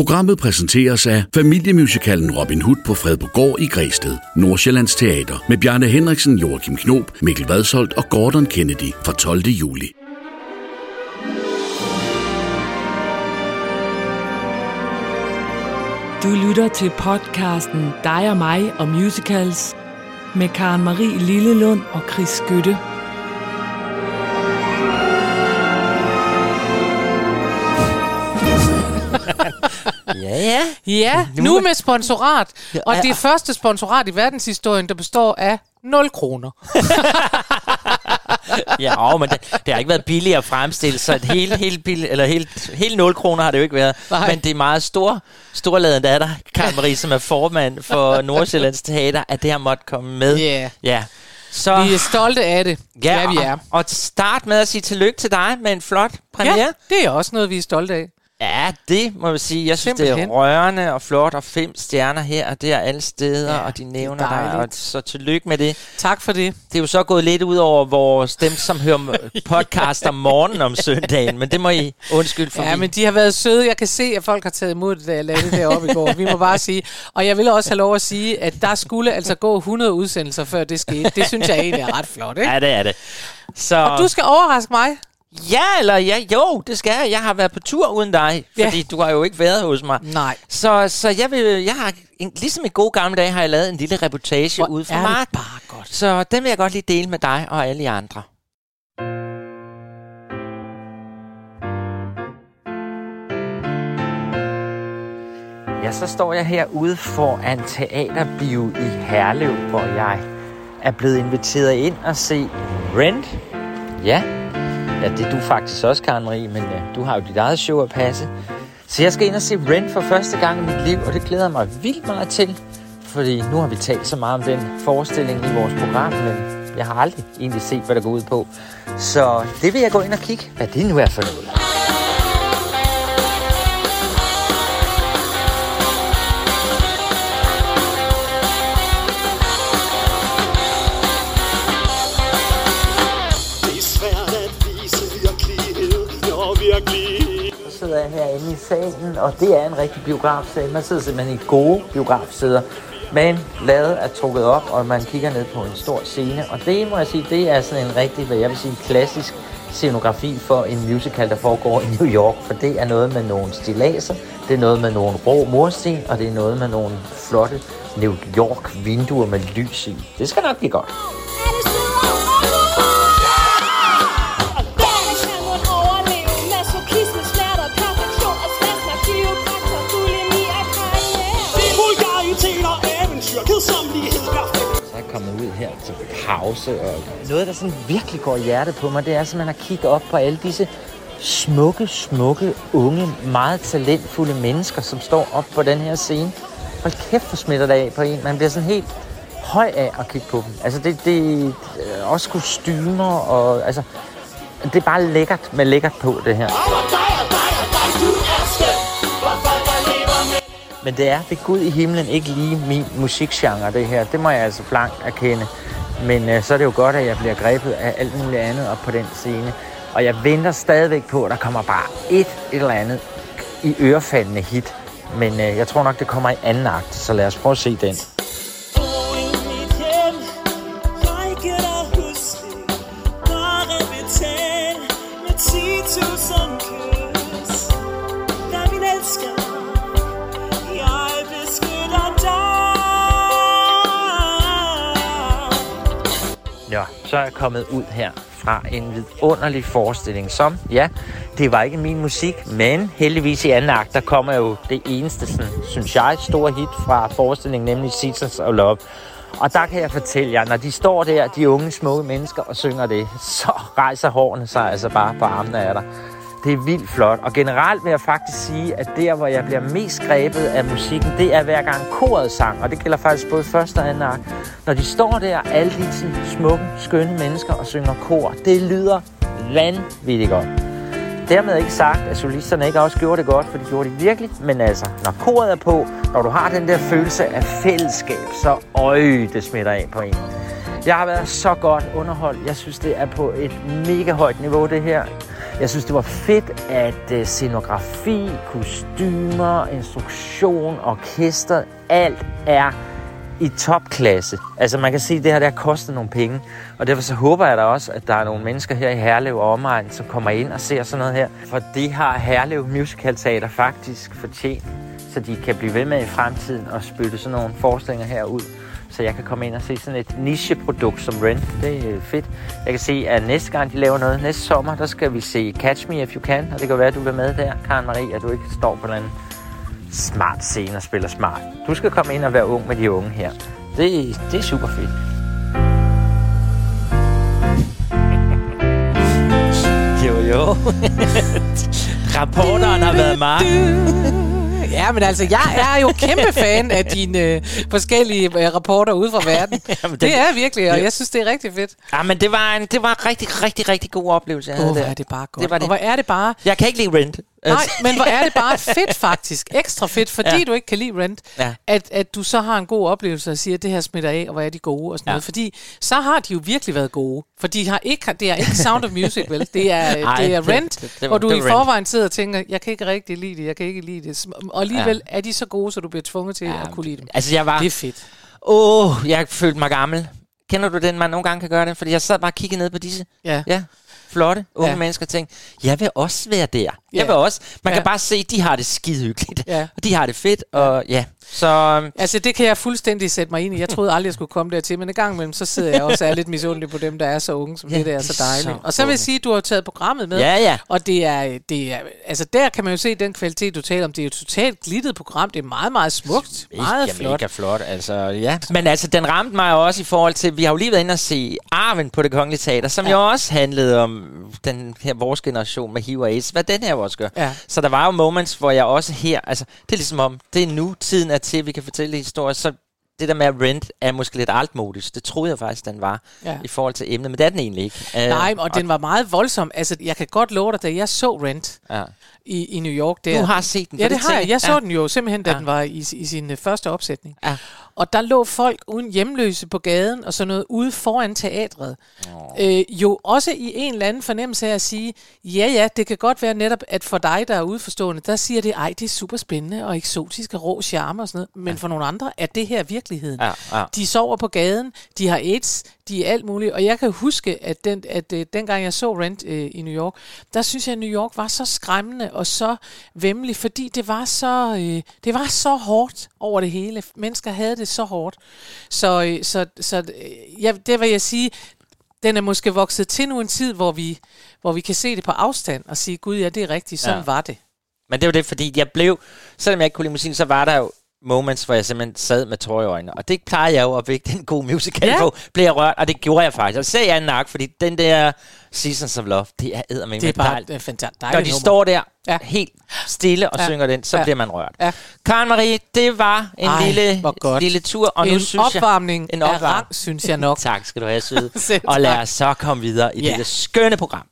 Programmet præsenteres af familiemusicalen Robin Hood på Fredbogård i Græsted, Nordsjællands Teater, med Bjarne Henriksen, Joachim Knob, Mikkel Vadsholt og Gordon Kennedy fra 12. juli. Du lytter til podcasten Dig og mig og musicals med Karen Marie Lillelund og Chris Skytte. Ja, ja. Ja, nu med sponsorat. Og det første sponsorat i verdenshistorien, der består af 0 kroner. Ja, åh, men det, det har ikke været billigt at fremstille, så et helt, helt, billigt, eller helt, helt 0 kroner har det jo ikke været. Nej. Men det er meget stor, storladen, der er der, Karen Marie, som er formand for Nordsjællands Teater, at det har måttet komme med. Ja. Ja. Så, Vi er stolte af det. Ja, vi er. Og, og start med at sige tillykke til dig med en flot premiere. Ja, det er også noget, vi er stolte af. Ja, det må jeg sige. Jeg synes, det Simpelthen. er rørende og flot, og fem stjerner her og der alle steder, Ja, og de det er nævner dig, og så tillykke med det. Tak for det. Det er jo så gået lidt ud over vores dem, som hører podcast om morgenen om søndagen, men det må I undskylde for. Ja, vi- men de har været søde. Jeg kan se, at folk har taget imod det, da jeg lavede det deroppe i går. Vi må bare sige. Og jeg vil også have lov at sige, at der skulle altså gå 100 udsendelser, før det skete. Det synes jeg egentlig er ret flot, ikke? Ja, det er det. Så, Og du skal overraske mig. Ja, eller ja, jo, det skal jeg. Jeg har været på tur uden dig, Ja. fordi du har jo ikke været hos mig. Nej. Så, så jeg, vil, jeg har, en, ligesom i gode gamle dage, har jeg lavet en lille reportage Hvor ude fra er det marken. bare godt. Så den vil jeg godt lige dele med dig og alle jer andre. Ja, så står jeg herude foran Teaterbio i Herlev, hvor jeg er blevet inviteret ind og se Rent. Ja, ja det er du faktisk også, Karen Marie, men ja, du har jo dit eget show at passe. Så jeg skal ind og se Rent for første gang i mit liv, og det glæder jeg mig vildt meget til. Fordi nu har vi talt så meget om den forestilling i vores program, men jeg har aldrig egentlig set, hvad der går ud på. Så det vil jeg gå ind og kigge, hvad det nu er for noget. Herinde i salen, og det er en rigtig biografsal. Man sidder simpelthen i gode biografsæder. Men lavet er trukket op, og man kigger ned på en stor scene. Og det må jeg sige, det er sådan en rigtig, hvad jeg vil sige, klassisk scenografi for en musical, der foregår i New York. For det er noget med nogle stilaser, det er noget med nogle rå mursten, og det er noget med nogle flotte New York vinduer med lys i. Det skal nok blive godt. Så er jeg kommet ud her til pause, og noget, der sådan virkelig går i hjertet på mig, det er simpelthen at kigge op på alle disse smukke, smukke, unge, meget talentfulde mennesker, som står op på den her scene. Hold kæft, hvor smitter det af på en. Man bliver sådan helt høj af at kigge på dem. Altså, det, det er også kostymer, og altså, det er bare lækkert med lækkert på, det her. Men det er ved Gud i himlen ikke lige min musikgenre, det her. Det må jeg altså blankt erkende. Men øh, så er det jo godt, at jeg bliver grebet af alt muligt andet op på den scene. Og jeg venter stadigvæk på, at der kommer bare et eller andet i ørefaldende hit. Men øh, jeg tror nok, det kommer i anden akt, så lad os prøve at se den. Så er jeg kommet ud her fra en vidunderlig forestilling, som, ja, det var ikke min musik, men heldigvis i anden akt, der kommer jo det eneste, sådan, synes jeg, store hit fra forestillingen, nemlig Seasons of Love. Og der kan jeg fortælle jer, når de står der, de unge, smukke mennesker, og synger det, så rejser hårene sig altså bare på armene af dig. Det er vildt flot. Og generelt vil jeg faktisk sige, at der, hvor jeg bliver mest grebet af musikken, det er hver gang koret sang. Og det gælder faktisk både første og anden akt. Når de står der, alle de sådan smukke, skønne mennesker og synger kor, det lyder vanvittigt godt. Dermed ikke sagt, at solisterne ikke også gjorde det godt, for de gjorde det virkelig. Men altså, når koret er på, når du har den der følelse af fællesskab, så øj, det smitter af på en. Jeg har været så godt underholdt. Jeg synes, det er på et mega højt niveau, det her. Jeg synes, det var fedt, at øh, scenografi, kostymer, instruktion, orkester, alt er i topklasse. Altså man kan se, at det her der koster nogle penge. Og derfor så håber jeg da også, at der er nogle mennesker her i Herlev og omegn, som kommer ind og ser sådan noget her. For det har Herlev Musical Teater faktisk fortjent, så de kan blive ved med i fremtiden og spytte sådan nogle forestillinger her ud. Så jeg kan komme ind og se sådan et nicheprodukt som Rent. Det er fedt. Jeg kan se, at næste gang de laver noget, næste sommer, der skal vi se Catch Me If You Can. Og det kan være, at du vil med der, Karen Marie, at du ikke står på en anden smart scene og spiller smart. Du skal komme ind og være ung med de unge her. Det, det er super fedt. Jo, jo. Rapporteren har været meget. Ja, men altså, jeg er jo kæmpe fan af dine øh, forskellige øh, rapporter ude fra verden. Jamen, det- det er virkelig, og jeg synes, det er rigtig fedt. Ja, men det var en, det var en rigtig, rigtig, rigtig god oplevelse, jeg Åh, havde hvor der. er det bare godt. Det var det. Og hvor er det bare... Jeg kan ikke lide Rent. Nej, men hvor er det bare fedt faktisk. Ekstra fedt, fordi Ja. du ikke kan lide Rent. Ja. At, at du så har en god oplevelse og siger, at det her smitter af, og hvor er de gode og sådan Ja. noget. Fordi så har de jo virkelig været gode. For de har ikke, det er ikke Sound of Music, vel? Det er, Ej, det er det- Rent, det- det var- hvor du det i var Rent. forvejen sidder og tænker, jeg kan ikke rigtig lide det, jeg kan ikke lide det. Og alligevel ja. er de så gode, så du bliver tvunget til ja. at kunne lide dem. Altså, jeg var... Det er fedt. Åh, oh, jeg følte mig gammel. Kender du den, man nogle gange kan gøre det? Fordi jeg sad bare og kiggede ned på disse Ja. ja, flotte unge ja. Mennesker og tænkte, jeg vil også være der. Jeg Ja. vil også. Man Ja. kan bare se, de har det skide hyggeligt. Ja. Og de har det fedt, og ja. Så øhm, Altså, det kan jeg fuldstændig sætte mig ind i. Jeg troede aldrig, jeg skulle komme dertil, men en gang imellem, så sidder jeg også og er lidt misundelig på dem, der er så unge, som Ja, ja, det der er så dejligt. så og så vil jeg sige, at du har taget programmet med. ja, ja. Og det er, det er, altså der kan man jo se den kvalitet, du taler om. Det er jo et totalt glittet program. Det er meget, meget smukt. Meget mega, flot. Mega flot, altså, ja. Men altså, den ramte mig også i forhold til, vi har jo lige været inde og se Arven på det Kongelige Teater, som ja. jo også handlede om den her vores generation med HIV og AIDS. Hvad den her også gør. Ja. Så der var jo moments, hvor jeg også her, altså, det er ligesom om, det er nu, tiden er til, vi kan fortælle historier, så det der med at rent er måske lidt altmodisk. Det troede jeg faktisk, den var Ja. i forhold til emnet, men det er den egentlig ikke. Øh, Nej, og den var meget voldsom. Altså, jeg kan godt love dig, da jeg så Rent Ja. I, i New York der. Du har set den. Ja, for det har jeg. Jeg så ja. den jo simpelthen, da Ja. ja. den var i, i sin øh, første opsætning. Ja. Og der lå folk uden hjemløse på gaden og sådan noget ude foran teatret. Øh, jo også i en eller anden fornemmelse af at sige, ja ja, det kan godt være netop, at for dig, der er udforstående, der siger det, ej, det er super spændende og eksotisk og rå charme og sådan noget. Men for nogle andre er det her virkeligheden. Ja, ja. De sover på gaden, de har AIDS, de er alt muligt. Og jeg kan huske, at, den, at øh, dengang jeg så Rent øh, i New York, der synes jeg, at New York var så skræmmende og så vemmelig, fordi det var så, øh, det var så hårdt over det hele. Mennesker havde det så hårdt. Så, øh, så, så øh, ja, det vil jeg sige, den er måske vokset til nu en tid, hvor vi, hvor vi kan se det på afstand og sige, gud ja, det er rigtigt, sådan Ja. var det. Men det var det, fordi jeg blev, selvom jeg ikke kunne lide musik, så var der jo moments, hvor jeg simpelthen sad med tårer i øjnene. Og det plejer jeg jo at vække den gode musical ja. På. Blev jeg rørt, og det gjorde jeg faktisk. Og så jeg en nak, fordi den der Seasons of Love, det er eddermame Det er bare dejligt. et fantastisk Når de står der ja. Helt stille og ja. Synger den, så ja. Bliver man rørt. Ja. Karen Marie, det var en Ej, lille, lille tur, og nu en synes opvarmning En af opvarmning. rang, synes jeg nok. jeg... tak skal du have, søde. Og lad os så komme videre i Ja. dette skønne program.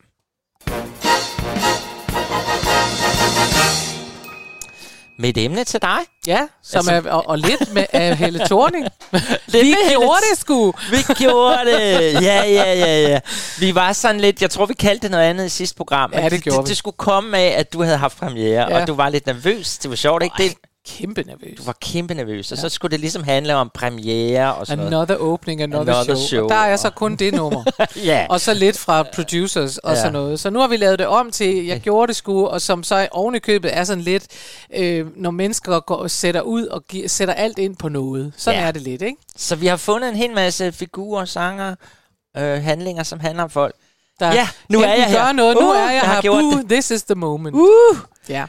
Med et emne til dig. Ja, som Altså- er, og, og lidt med af Helle Thorning. Lidt Vi med Helle gjorde det sgu. Vi gjorde det. Ja, ja, ja, ja. Vi var sådan lidt, jeg tror, vi kaldte det noget andet i sidste program. Ja, men det gjorde det, vi. det skulle komme af, at du havde haft premiere. Ja. og du var lidt nervøs. Det var sjovt, ikke? Det, Kæmpe nervøs. du var kæmpe nervøs, og så skulle det ligesom handle om premiere og sådan noget. Another opening, another, Another show. show. Og der er så kun det nummer. Ja. og så lidt fra producers og Ja. ja. sådan noget. Så nu har vi lavet det om til, jeg gjorde det sgu, og som så oven i købet er sådan lidt, øh, når mennesker går, sætter ud og gi- sætter alt ind på noget. Sådan Ja. er det lidt, ikke? Så vi har fundet en hel masse figurer, sanger, øh, handlinger, som handler om folk. Der Ja, nu er jeg her. Gør noget, nu Uh, er jeg, jeg har her. det. this is the moment. Uh! Ja.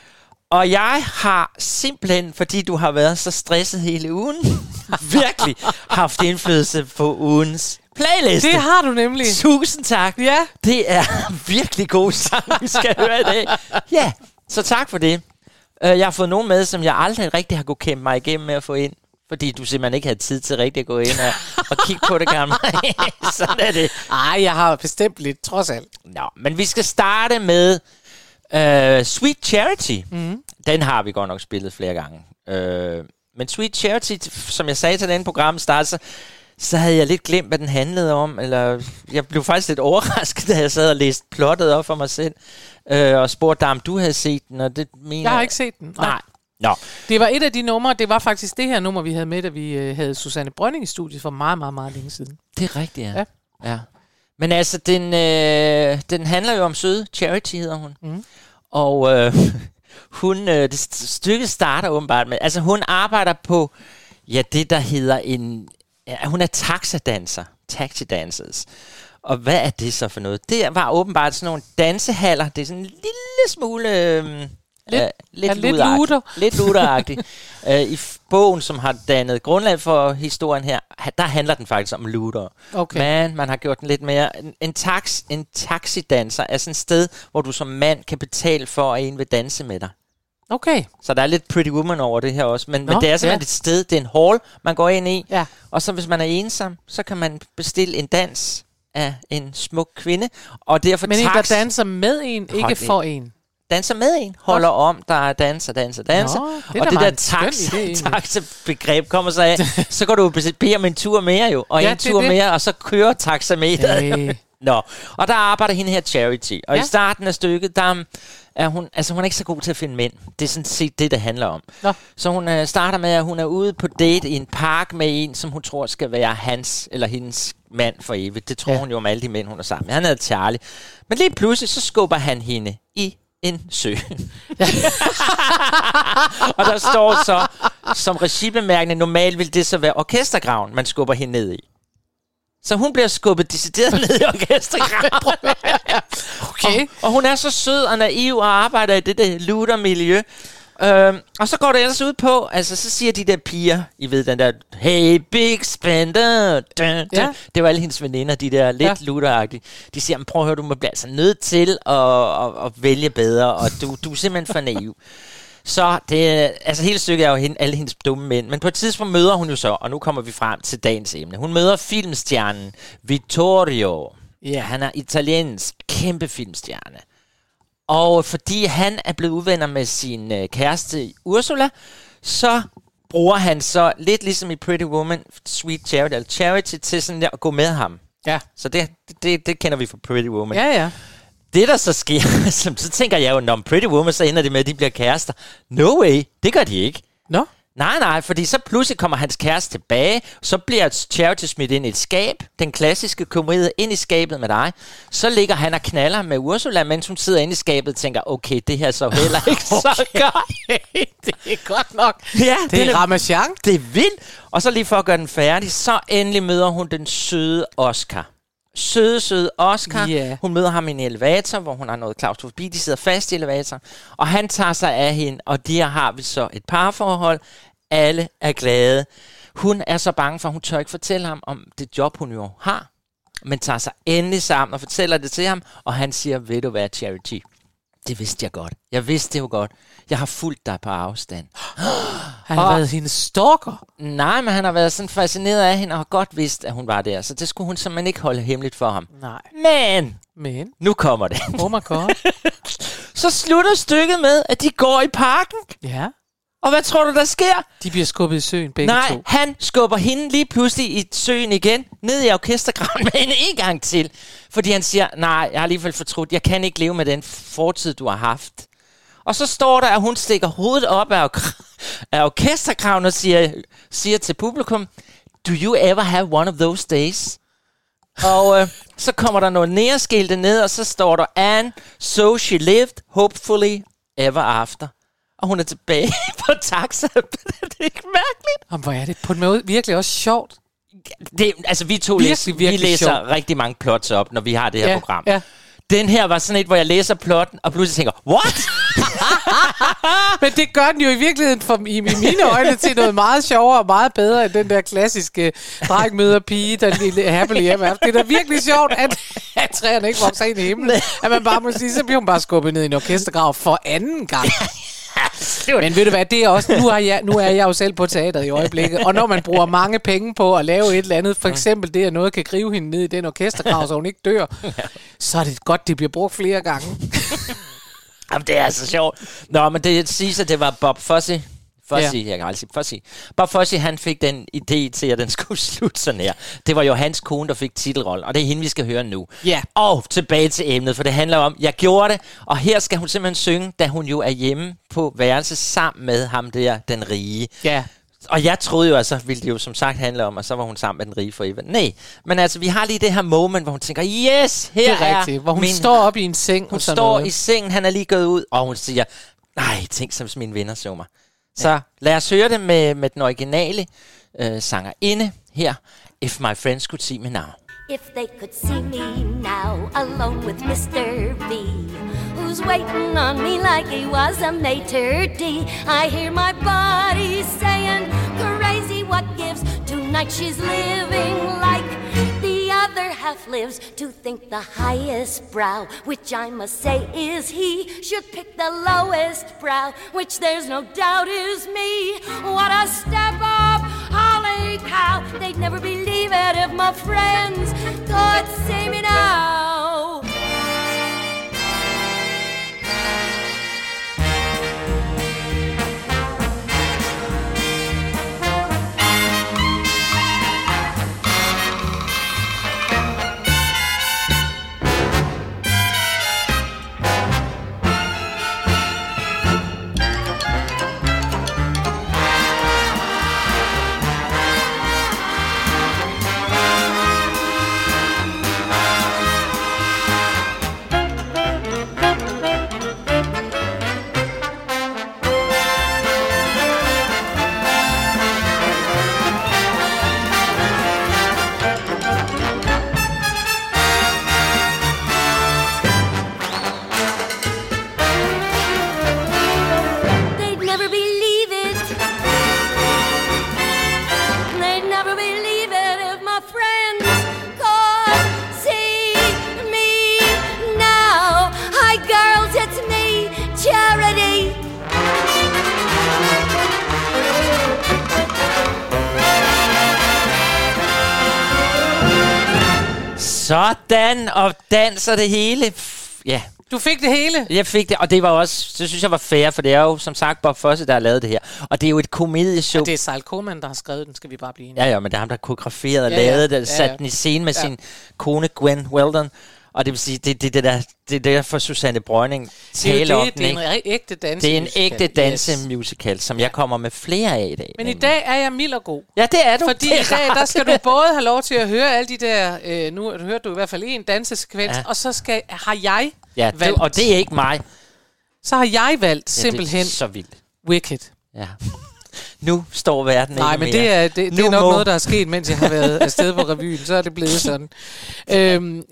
Og jeg har simpelthen, fordi du har været så stresset hele ugen, virkelig haft indflydelse på ugens playliste. Det har du nemlig. Tusind tak. Ja. Det er virkelig god sang, vi skal høre i dag. Ja, så tak for det. Øh, Jeg har fået nogen med, som jeg aldrig rigtig har kunne kæmpe mig igennem med at få ind. Fordi du simpelthen ikke havde tid til rigtig at gå ind og, og kigge på det, Karen. Sådan er det. Ej, jeg har bestemt lidt, trods alt. Nå, men vi skal starte med uh, Sweet Charity. Mm. Den har vi godt nok spillet flere gange. Uh, men Sweet Charity, som jeg sagde til den program start, så så havde jeg lidt glemt, hvad den handlede om. Eller jeg blev faktisk lidt overrasket, da jeg sad og læste plottet op for mig selv. Øh, og spurgte dig, om du havde set den. Og det mener, Jeg har ikke set den. Nej. Nå, Det var et af de numre, det var faktisk det her nummer, vi havde med, da vi øh, havde Susanne Brønding i studiet for meget, meget, meget længe siden. det er rigtigt, ja. Ja. ja. Men altså, den, øh, den handler jo om søde. Charity hedder hun. Mm. Og øh, hun, øh, det st- stykke starter åbenbart med, altså hun arbejder på, ja, det der hedder en, ja, hun er taxadanser, taxi dancers. Og hvad er det så for noget? Det var åbenbart sådan nogle dansehaller, det er sådan en lille smule... Øh, Lidt- øh, lidt, lidt luder. Lidt luderagtigt. øh, I bogen, som har dannet grundlag for historien her, der handler den faktisk om luder. Okay. Men man har gjort den lidt mere... En, en, tax, en taxidanser er sådan et sted, hvor du som mand kan betale for, at en vil danse med dig. Okay. Så der er lidt Pretty Woman over det her også. Men, Nå, men det er simpelthen ja. et sted, det er en hall, man går ind i. Ja. Og så hvis man er ensom, så kan man bestille en dans af en smuk kvinde. Og derfor Men en, der tax- danser med en, ikke Hold for en. Danser med en, holder om, der er danser, danser, danser. Nå, det og det der en skøn tax, idé, egentlig. taxa-begreb kommer så af, så går du be- bede om en tur mere jo, og Ja, en det tur det. mere, og så kører taxameteret. Hey. Nå, og der arbejder hende her Charity. Og Ja. i starten af stykket, der er hun, altså hun er ikke så god til at finde mænd. Det er sådan set det, det handler om. Nå. Så hun øh, starter med, at hun er ude på date i en park med en, som hun tror skal være hans eller hendes mand for evigt. Det tror ja. hun jo om alle de mænd, hun er sammen med. Han hedder Charlie. Men lige pludselig, så skubber han hende i en sø. og der står så, som regibemærkende, normalt vil det så være orkestergraven, man skubber hende ned i. Så hun bliver skubbet decideret ned i orkestergraven. Okay. Og, og hun er så sød og naiv og arbejder i det der ludermiljø. Øhm, og så går det ellers ud på, altså så siger de der piger, I ved den der, hey big spender, dun, dun. Ja. det var alle hendes veninder, de der lidt Ja. luderagtige. De siger, "Men prøv at høre, du må blive altså nødt til at, at, at vælge bedre, og du, du er simpelthen for naiv. Så det, altså hele stykket er jo hende, alle hendes dumme mænd. Men på et tidspunkt møder hun jo så, og nu kommer vi frem til dagens emne. Hun møder filmstjernen Vittorio. Ja. Han er italiensk kæmpe filmstjerne. Og fordi han er blevet uvenner med sin øh, kæreste Ursula, så bruger han så lidt ligesom i Pretty Woman, Sweet Charity, eller Charity, til sådan der at gå med ham. Ja. Så det, det, det kender vi fra Pretty Woman. Ja, ja. Det, der så sker, så tænker jeg jo, når Pretty Woman, så ender det med, at de bliver kærester. No way, det gør de ikke. Nå. Nej, nej, fordi så pludselig kommer hans kæreste tilbage, så bliver Charity smidt ind i et skab, den klassiske komedie ind i skabet med dig. Så ligger han og knaller med Ursula, mens hun sidder inde i skabet og tænker, okay, det her er så heller ikke så godt. det er godt nok. Ja, Det den er Ramachan. det er vildt. Og så lige for at gøre den færdig, så endelig møder hun den søde Oscar. Søde, søde Oscar. Ja. Hun møder ham i en elevator, hvor hun har noget klaustrofobi. De sidder fast i elevatoren. Og han tager sig af hende, og der har vi så et parforhold. Alle er glade. Hun er så bange for, at hun tør ikke fortælle ham om det job, hun jo har. Men tager sig endelig sammen og fortæller det til ham. Og han siger, ved du hvad, Charity? Det vidste jeg godt. Jeg vidste det jo godt. Jeg har fulgt dig på afstand. Han har Og- været hendes stalker. Nej, men han har været sådan fascineret af hende og har godt vidst, at hun var der. Så det skulle hun simpelthen ikke holde hemmeligt for ham. Nej. Men Men, nu kommer det. oh my god. Så slutter stykket med, at de går i parken. Ja. Og hvad tror du, der sker? De bliver skubbet i søen, begge Nej, to. han skubber hende lige pludselig i søen igen, ned i orkestergraven med hende en gang til. Fordi han siger, nej, jeg har alligevel fortrudt, jeg kan ikke leve med den fortid, du har haft. Og så står der, at hun stikker hovedet op af, af orkestergraven og siger, siger til publikum, Do you ever have one of those days? Og øh, så kommer der noget nærskilte ned, og så står der, And so she lived, hopefully ever after. Og hun er tilbage på taxa. det er ikke mærkeligt. Jamen, hvor er det på en måde virkelig også sjovt. Det, altså, vi to Virkelig, læser, virkelig vi læser sjovt. rigtig mange plots op, når vi har det her ja, program. Ja. Den her var sådan et, hvor jeg læser plotten, og pludselig tænker, what? Men det gør den jo i virkeligheden for, i, i mine øjne til noget meget sjovere og meget bedre end den der klassiske dreng møder pige, der lille happily ever after. Det er da virkelig sjovt, at, at træerne ikke vokser ind i himlen. At man bare må sige, så bliver hun bare skubbet ned i en orkestergrav for anden gang. Men ved du hvad, det er også, nu er, jeg, nu er jeg jo selv på teateret i øjeblikket, og når man bruger mange penge på at lave et eller andet, for eksempel det, at noget kan gribe hende ned i den orkestergrav, så hun ikke dør, så er det godt, det bliver brugt flere gange. Jamen, det er så sjovt. Nå, men det siges, at det var Bob Fosse, At Ja. jeg kan aldrig sige, sige. Bare sige, han fik den idé til, at den skulle slutte sådan her. Det var jo hans kone, der fik titelrollen, og det er hende, vi skal høre nu. Ja. Og tilbage til emnet, for det handler om, jeg gjorde det, og her skal hun simpelthen synge, da hun jo er hjemme på værelse sammen med ham der, den rige. Ja. Og jeg troede jo, at så ville det jo som sagt handle om, at så var hun sammen med den rige for Eva. Nej, men altså, vi har lige det her moment, hvor hun tænker, yes, her Det er rigtigt. Hvor hun min står op i en seng hun står noget. i sengen, han er lige gået ud, og hun siger, nej, tænk som mine venner så mig. Så lad os høre det med, med den originale øh, sangerinde her. If my friends could see me now. If they could see me now, alone with Mr. B, who's waiting on me like he was a maitre d'. I hear my body saying, crazy what gives. Tonight she's living like other half lives. To think the highest brow, which I must say is he, should pick the lowest brow, which there's no doubt is me. What a step up! Holy cow, they'd never believe it if my friends could see me now. Sådan, og danser det hele. Ja, Du fik det hele. jeg fik det, og det var også, det synes jeg var fair, for det er jo som sagt Bob Fosse, der har lavet det her. Og det er jo et komedieshow. Det er Sejl Koman, der har skrevet den, skal vi bare blive enige. Ja, ja, men det er ham, der har koreograferet og Ja, ja. lavet det, Ja, sat ja. den i scene med Ja. sin kone Gwen Weldon. Og det vil sige, det er det, det, der, det er derfor Susanne det jo taler om det, den, det er en ægte danse. Det er en ægte Yes. dansemusical, som jeg kommer med flere af i dag. Men i dag er jeg mild og god. Ja, det er du. Fordi det i dag, der skal du både have lov til at høre alle de der, øh, nu hørte du i hvert fald en dansesekvens, Ja. ja. og så skal, har jeg Ja, det, valgt, og det er ikke mig. så har jeg valgt Ja, simpelthen Det er så vildt. Wicked. Ja. Nu står verden Nej, ikke men mere. det er, det, det Nu er nok må- noget, der er sket, mens jeg har været afsted på revyen. Så er det blevet sådan. Øhm,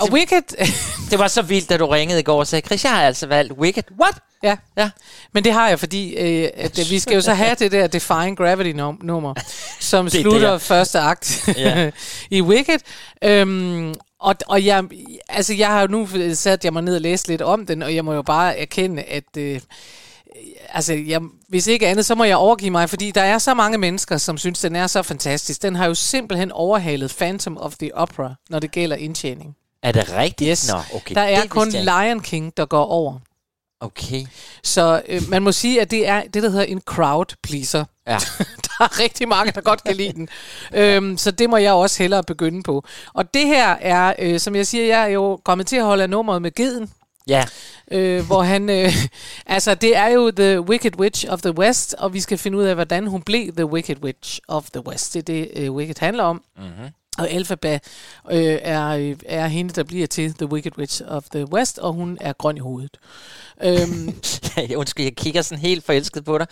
og Wicked... Det var så vildt, da du ringede i går og sagde, Chris, jeg har altså valgt Wicked. What? ja, Ja. men det har jeg, fordi øh, at, øh, vi skal jo så have det der Defying Gravity-nummer, som Det er slutter der. første akt Ja. i Wicked. Øhm, og, og jeg, altså jeg har jo nu sat jeg mig ned og læst lidt om den, og jeg må jo bare erkende, at øh, altså, jeg, hvis ikke andet, så må jeg overgive mig, fordi der er så mange mennesker, som synes, den er så fantastisk. Den har jo simpelthen overhalet Phantom of the Opera, når det gælder indtjening. Er det rigtigt? Yes. Nå, okay. der er det kun. Lion King, der går over. Okay. Så øh, man må sige, at det er det, der hedder en crowd pleaser. Ja. der er rigtig mange, der godt kan lide den. Øhm, så det må jeg også hellere begynde på. Og det her er, øh, som jeg siger, jeg er jo kommet til at holde af nummeret med Geden. Ja. Øh, hvor han, øh, altså det er jo The Wicked Witch of the West, og vi skal finde ud af, hvordan hun blev The Wicked Witch of the West. Det er det, øh, Wicked handler om. Mm-hmm. Og Elphaba øh, er, øh, er hende, der bliver til The Wicked Witch of the West, og hun er grøn i hovedet. øhm, Undskyld, jeg kigger sådan helt forelsket på dig.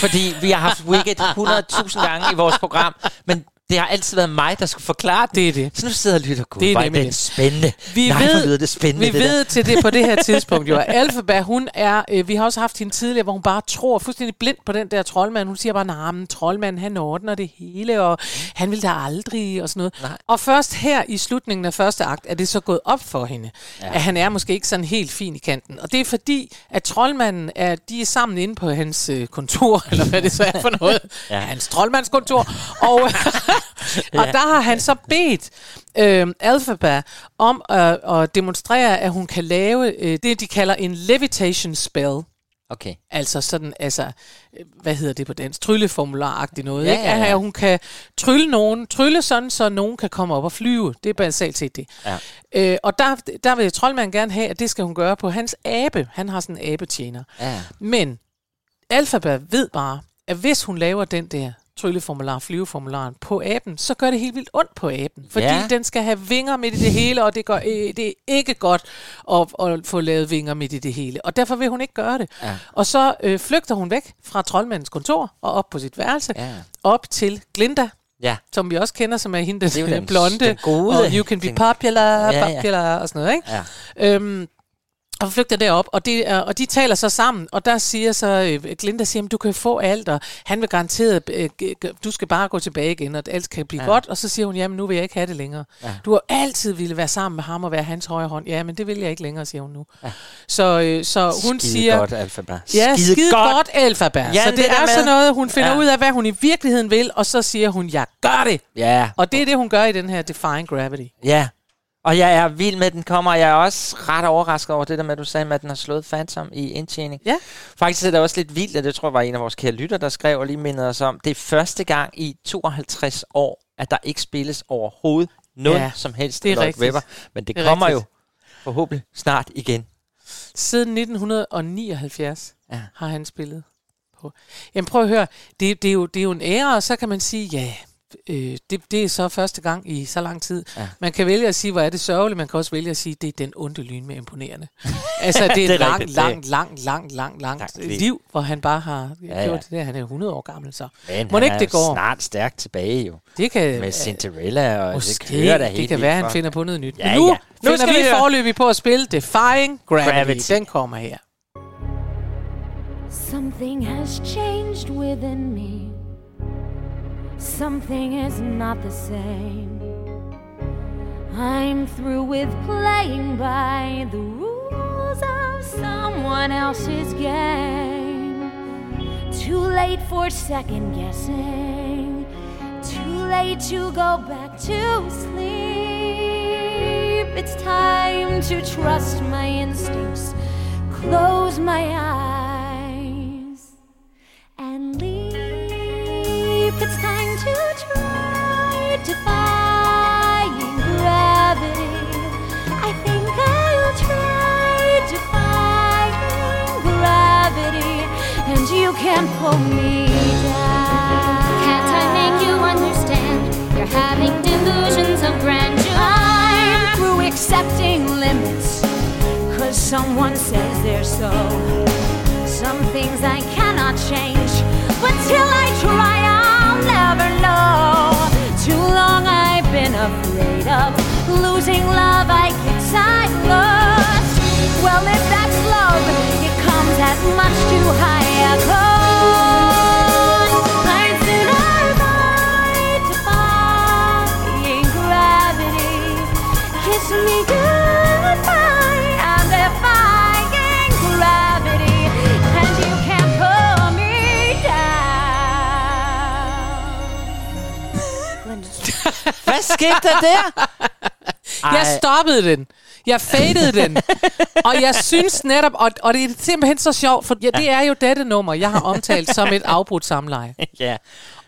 Fordi vi har haft Wicked 100.000 gange i vores program, men det har altid været mig, der skulle forklare det. det. Så nu sidder jeg og lytter, Det er nemlig det det. spændende. Vi Nej, ved, lyder det spændende, vi det ved der. til det på det her tidspunkt jo, at Alphaba, hun er, øh, vi har også haft hende tidligere, hvor hun bare tror fuldstændig blind på den der troldmand. Hun siger bare, nej, men troldmanden, han ordner det hele, og han vil da aldrig, og sådan noget. Nej. Og først her i slutningen af første akt, er det så gået op for hende, ja. at han er måske ikke sådan helt fin i kanten. Og det er fordi, at troldmanden, er, de er sammen inde på hans øh, kontor, eller hvad det så er for noget. Ja. Hans troldmandskontor. Og, og der har han så bedt øh, Alphaba om at, at demonstrere, at hun kan lave øh, det, de kalder en levitation spell. Okay. Altså sådan, altså, øh, hvad hedder det på dansk? Trylleformular-agtigt noget. Ja, ikke? ja, ja. At hun kan trylle nogen, trylle sådan, så nogen kan komme op og flyve. Det er basalt set det. Ja. Øh, og der, der vil troldmanden gerne have, at det skal hun gøre på hans abe. Han har sådan en abetjener. Ja. Men Alphaba ved bare, at hvis hun laver den der trylleformular, flyveformularen på aben, så gør det helt vildt ondt på aben. Fordi Ja. den skal have vinger midt i det hele, og det, gør, øh, det er ikke godt at, at få lavet vinger midt i det hele. Og derfor vil hun ikke gøre det. Ja. Og så øh, flygter hun væk fra troldmandens kontor og op på sit værelse, Ja. op til Glinda, Ja. som vi også kender, som er hende, Det er den, den- blonde, den gode. og you can be Den- popular, Ja, ja. popular og sådan noget, ikke? Ja. Øhm, og flygter derop, og, det, er- og de taler så sammen, og der siger så, øh, Glinda siger, "Men du kan få alt, og han vil garanteret, øh, du skal bare gå tilbage igen, og alt kan blive Ja. godt, og så siger hun, jamen nu vil jeg ikke have det længere. Ja. Du har altid ville være sammen med ham og være hans højre hånd, ja, men det vil jeg ikke længere, siger hun nu. Ja. Så, øh, så hun Skide siger, godt, Alphaba. Ja, skide, skide godt, godt Alphaba. Ja, så det det, er sådan noget, hun finder ja. ud af, hvad hun i virkeligheden vil, og så siger hun, jeg gør det. Ja. Og det er det, hun gør i den her Defying Gravity. Ja. Og jeg er vild med, at den kommer, og jeg er også ret overrasket over det der med, at du sagde, med, at den har slået Phantom i indtjening. Ja. Faktisk er det også lidt vildt, at det tror jeg var en af vores kære lytter, der skrev og lige mindede os om. Det er første gang i 52 år, at der ikke spilles overhovedet noget Ja, som helst det er Lloyd. Webber. Men det, Det er kommer rigtigt. jo forhåbentlig snart igen. Siden 1979 Ja. ja. har han spillet på. Jamen prøv at høre, det, det, er, jo, det er jo en ære, og så kan man sige, ja, øh, det, det er så første gang i så lang tid. Ja. Man kan vælge at sige, hvor er det sørgeligt, man kan også vælge at sige, det er den onde lyn med imponerende. altså det er, Det er et langt, rigtigt, langt, langt, langt, langt, langt Langt liv. liv, hvor han bare har Ja, ja, ja. gjort det der. Han er 100 år gammel, så Men Må han ikke det går? snart stærkt tilbage jo. det kan... Med Cinderella, og det Måske, kører da det, helt det kan være, han finder på noget nyt. Ja, Men nu, ja. Nu finder vi vi forløbig på at spille Defying Gravity. Gravity. Den kommer her. Something has changed within me. Something is not the same. I'm through with playing by the rules of someone else's game. Too late for second guessing. Too late to go back to sleep. It's time to trust my instincts. Close my eyes and leap. To try defying gravity. I think I'll try defying gravity, and you can pull me down. Can't I make you understand? You're having delusions of grandeur. I'm through accepting limits, cause someone says they're so. Some things I cannot change, but till I try, I'll never know. Too long I've been afraid of losing love, I guess I lost. Well, if that's love, it comes at much too high a cost. Skete der der? Jeg stoppede den. Jeg fadede den. og jeg synes netop, og, og det er simpelthen så sjovt, for ja, det er jo dette nummer, jeg har omtalt som et afbrudt samleje. ja.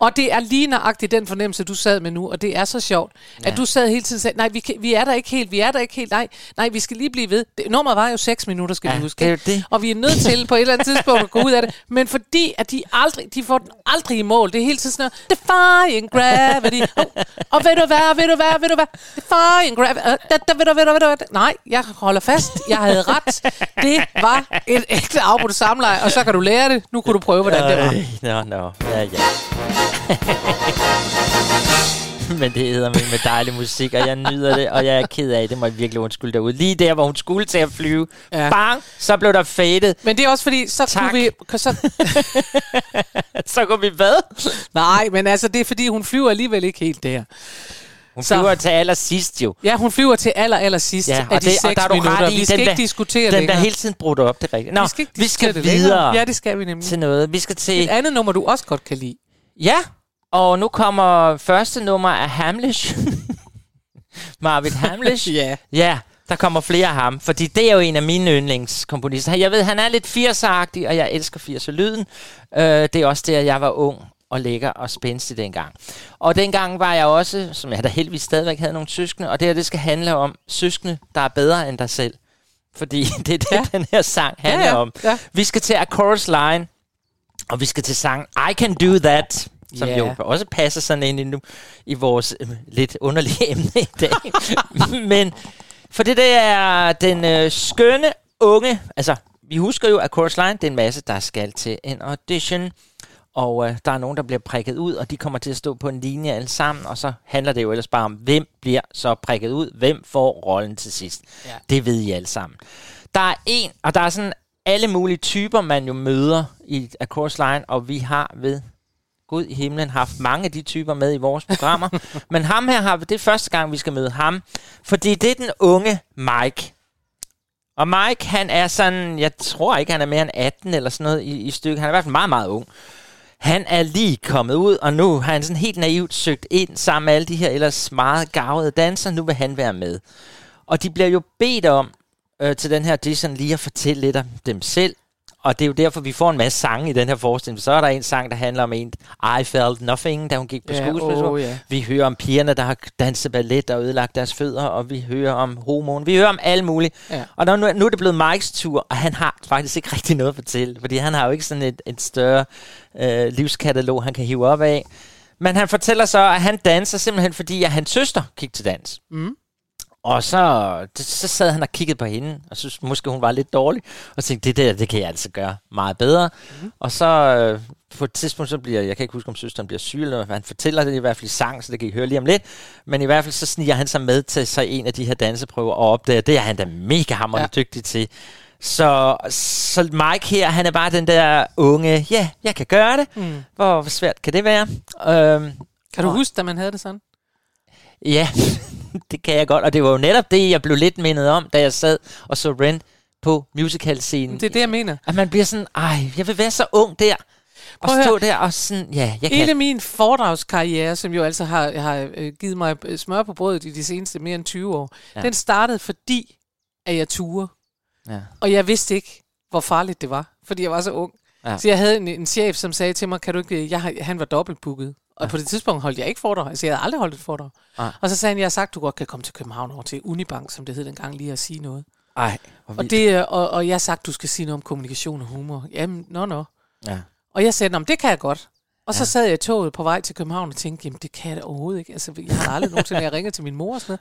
Og det er lige nøjagtigt den fornemmelse, du sad med nu, og det er så sjovt, ja. at du sad hele tiden og sagde, nej, vi, kan, vi er der ikke helt, vi er der ikke helt, nej, nej, vi skal lige blive ved. Det, nummeret var jo 6 minutter, skal Ja, vi huske. det er det. Og vi er nødt til på et eller andet tidspunkt at gå ud af det, men fordi at de aldrig, de får den aldrig i mål, det er hele tiden sådan noget, defying gravity, og, og ved du hvad, ved du hvad, ved du hvad, defying gravity, uh, da, da, ved du, ved du, ved du, hvad? nej, jeg holder fast, jeg havde ret, det var et ægte afbrudt samleje, og så kan du lære det, nu kunne du prøve, hvordan det var. Nå, nå. Ja, ja. Men det hedder med, med dejlig musik, og jeg nyder det, og jeg er ked af det, må jeg virkelig undskylde derude. Lige der, hvor hun skulle til at flyve, ja. Bang, så blev der fadet. Men det er også fordi, så Tak. kunne vi... Så, Så går vi hvad? nej, men altså, det er fordi, hun flyver alligevel ikke helt der. Hun Så- flyver til allersidst jo. Ja, hun flyver til aller, aller sidst Ja, og, af de det, og seks der er du minutter. ret i, Vi skal den ikke der, diskutere Den længere. bliver hele tiden brudt op, det er rigtigt. Nå, vi skal vi skal videre. Ja, det skal vi nemlig. til noget. Vi skal til... Et andet nummer, du også godt kan lide. Ja, og nu kommer første nummer af Hamlish. Marvin Hamlish. Ja. Ja, der kommer flere af ham, fordi det er jo en af mine yndlingskomponister. Jeg ved, han er lidt 80'er og jeg elsker 80'er-lyden. Øh, det er også det, at jeg var ung og lækker og spændstig dengang. Og dengang var jeg også, som jeg da heldigvis stadigvæk havde nogle søskende, og det her, det skal handle om søskende, der er bedre end dig selv. Fordi det er det, ja. den her sang handler Ja, ja, om. ja. Vi skal til A Chorus Line, og vi skal til sang I Can Do That, som Ja. jo også passer sådan ind i, nu, i vores øh, lidt underlige emne i dag. Men for det der er den øh, skønne unge, altså vi husker jo, at Chorus Line, det er en masse, der skal til en audition, og øh, der er nogen, der bliver prikket ud, og de kommer til at stå på en linje alle sammen, og så handler det jo ellers bare om, hvem bliver så prikket ud, hvem får rollen til sidst. Ja. Det ved I alle sammen. Der er en, og der er sådan alle mulige typer, man jo møder i A Chorus Line, og vi har ved Gud i himlen haft mange af de typer med i vores programmer. Men ham her har vi, det er første gang, vi skal møde ham. Fordi det er den unge Mike. Og Mike, han er sådan, jeg tror ikke, han er mere end 18 eller sådan noget i, i stykket. Han er i hvert fald meget, meget ung. Han er lige kommet ud, og nu har han sådan helt naivt søgt ind sammen med alle de her ellers meget gavede dansere. Nu vil han være med. Og de bliver jo bedt om øh, til den her audition lige at fortælle lidt om dem selv. Og det er jo derfor, vi får en masse sange i den her forestilling. Så er der en sang, der handler om en, I felt nothing, da hun gik på Ja, skuespilskole. åh, ja. Vi hører om pigerne, der har danset ballet og ødelagt deres fødder, og vi hører om homoen. Vi hører om alt muligt. Ja. Og nu, nu er det blevet Mikes tur, og han har faktisk ikke rigtig noget at fortælle, fordi han har jo ikke sådan et, et større øh, livskatalog, han kan hive op af. Men han fortæller så, at han danser simpelthen, fordi at hans søster gik til dans. Mm. Og så, så sad han og kiggede på hende, og synes måske, hun var lidt dårlig, og tænkte, det der, det kan jeg altså gøre meget bedre. Mm. Og så øh, på et tidspunkt, så bliver, jeg kan ikke huske, om søsteren bliver syg, eller han fortæller det i hvert fald i sang, så det kan I høre lige om lidt. Men i hvert fald, så sniger han sig med til sig en af de her danseprøver, og opdager, det er han da mega hammerende ja. dygtig til. Så, så Mike her, han er bare den der unge, ja, jeg kan gøre det. Mm. Hvor, hvor svært kan det være? Øhm, Kan du og- huske, da man havde det sådan? Ja, det kan jeg godt. Og det var jo netop det, jeg blev lidt mindet om, da jeg sad og så Rent på musicalscenen. Det er det, jeg mener. At man bliver sådan, ej, jeg vil være så ung der. Og Prøv stå der og sådan, ja, jeg Hele kan. min foredragskarriere, som jo altså har, har øh, givet mig øh, smør på brødet i de seneste mere end 20 år, Ja. den startede fordi, at jeg turde. Ja. Og jeg vidste ikke, hvor farligt det var, fordi jeg var så ung. Ja. Så jeg havde en, en chef, som sagde til mig, kan du ikke, jeg har, han var dobbeltbooket. Og på det tidspunkt holdt jeg ikke foredrag. Altså, jeg havde aldrig holdt et foredrag. Nej. Og så sagde han, jeg har sagt, du godt kan komme til København over til Unibank, som det hed dengang, lige at sige noget. Ej, Og, det, øh, og, og jeg har sagt, du skal sige noget om kommunikation og humor. Jamen, nå, nå. Ja. Og jeg sagde, det kan jeg godt. Og så Ja. sad jeg i toget på vej til København og tænkte, jamen det kan jeg da overhovedet ikke. Altså, jeg har aldrig nogensinde, jeg ringer til min mor og sådan noget.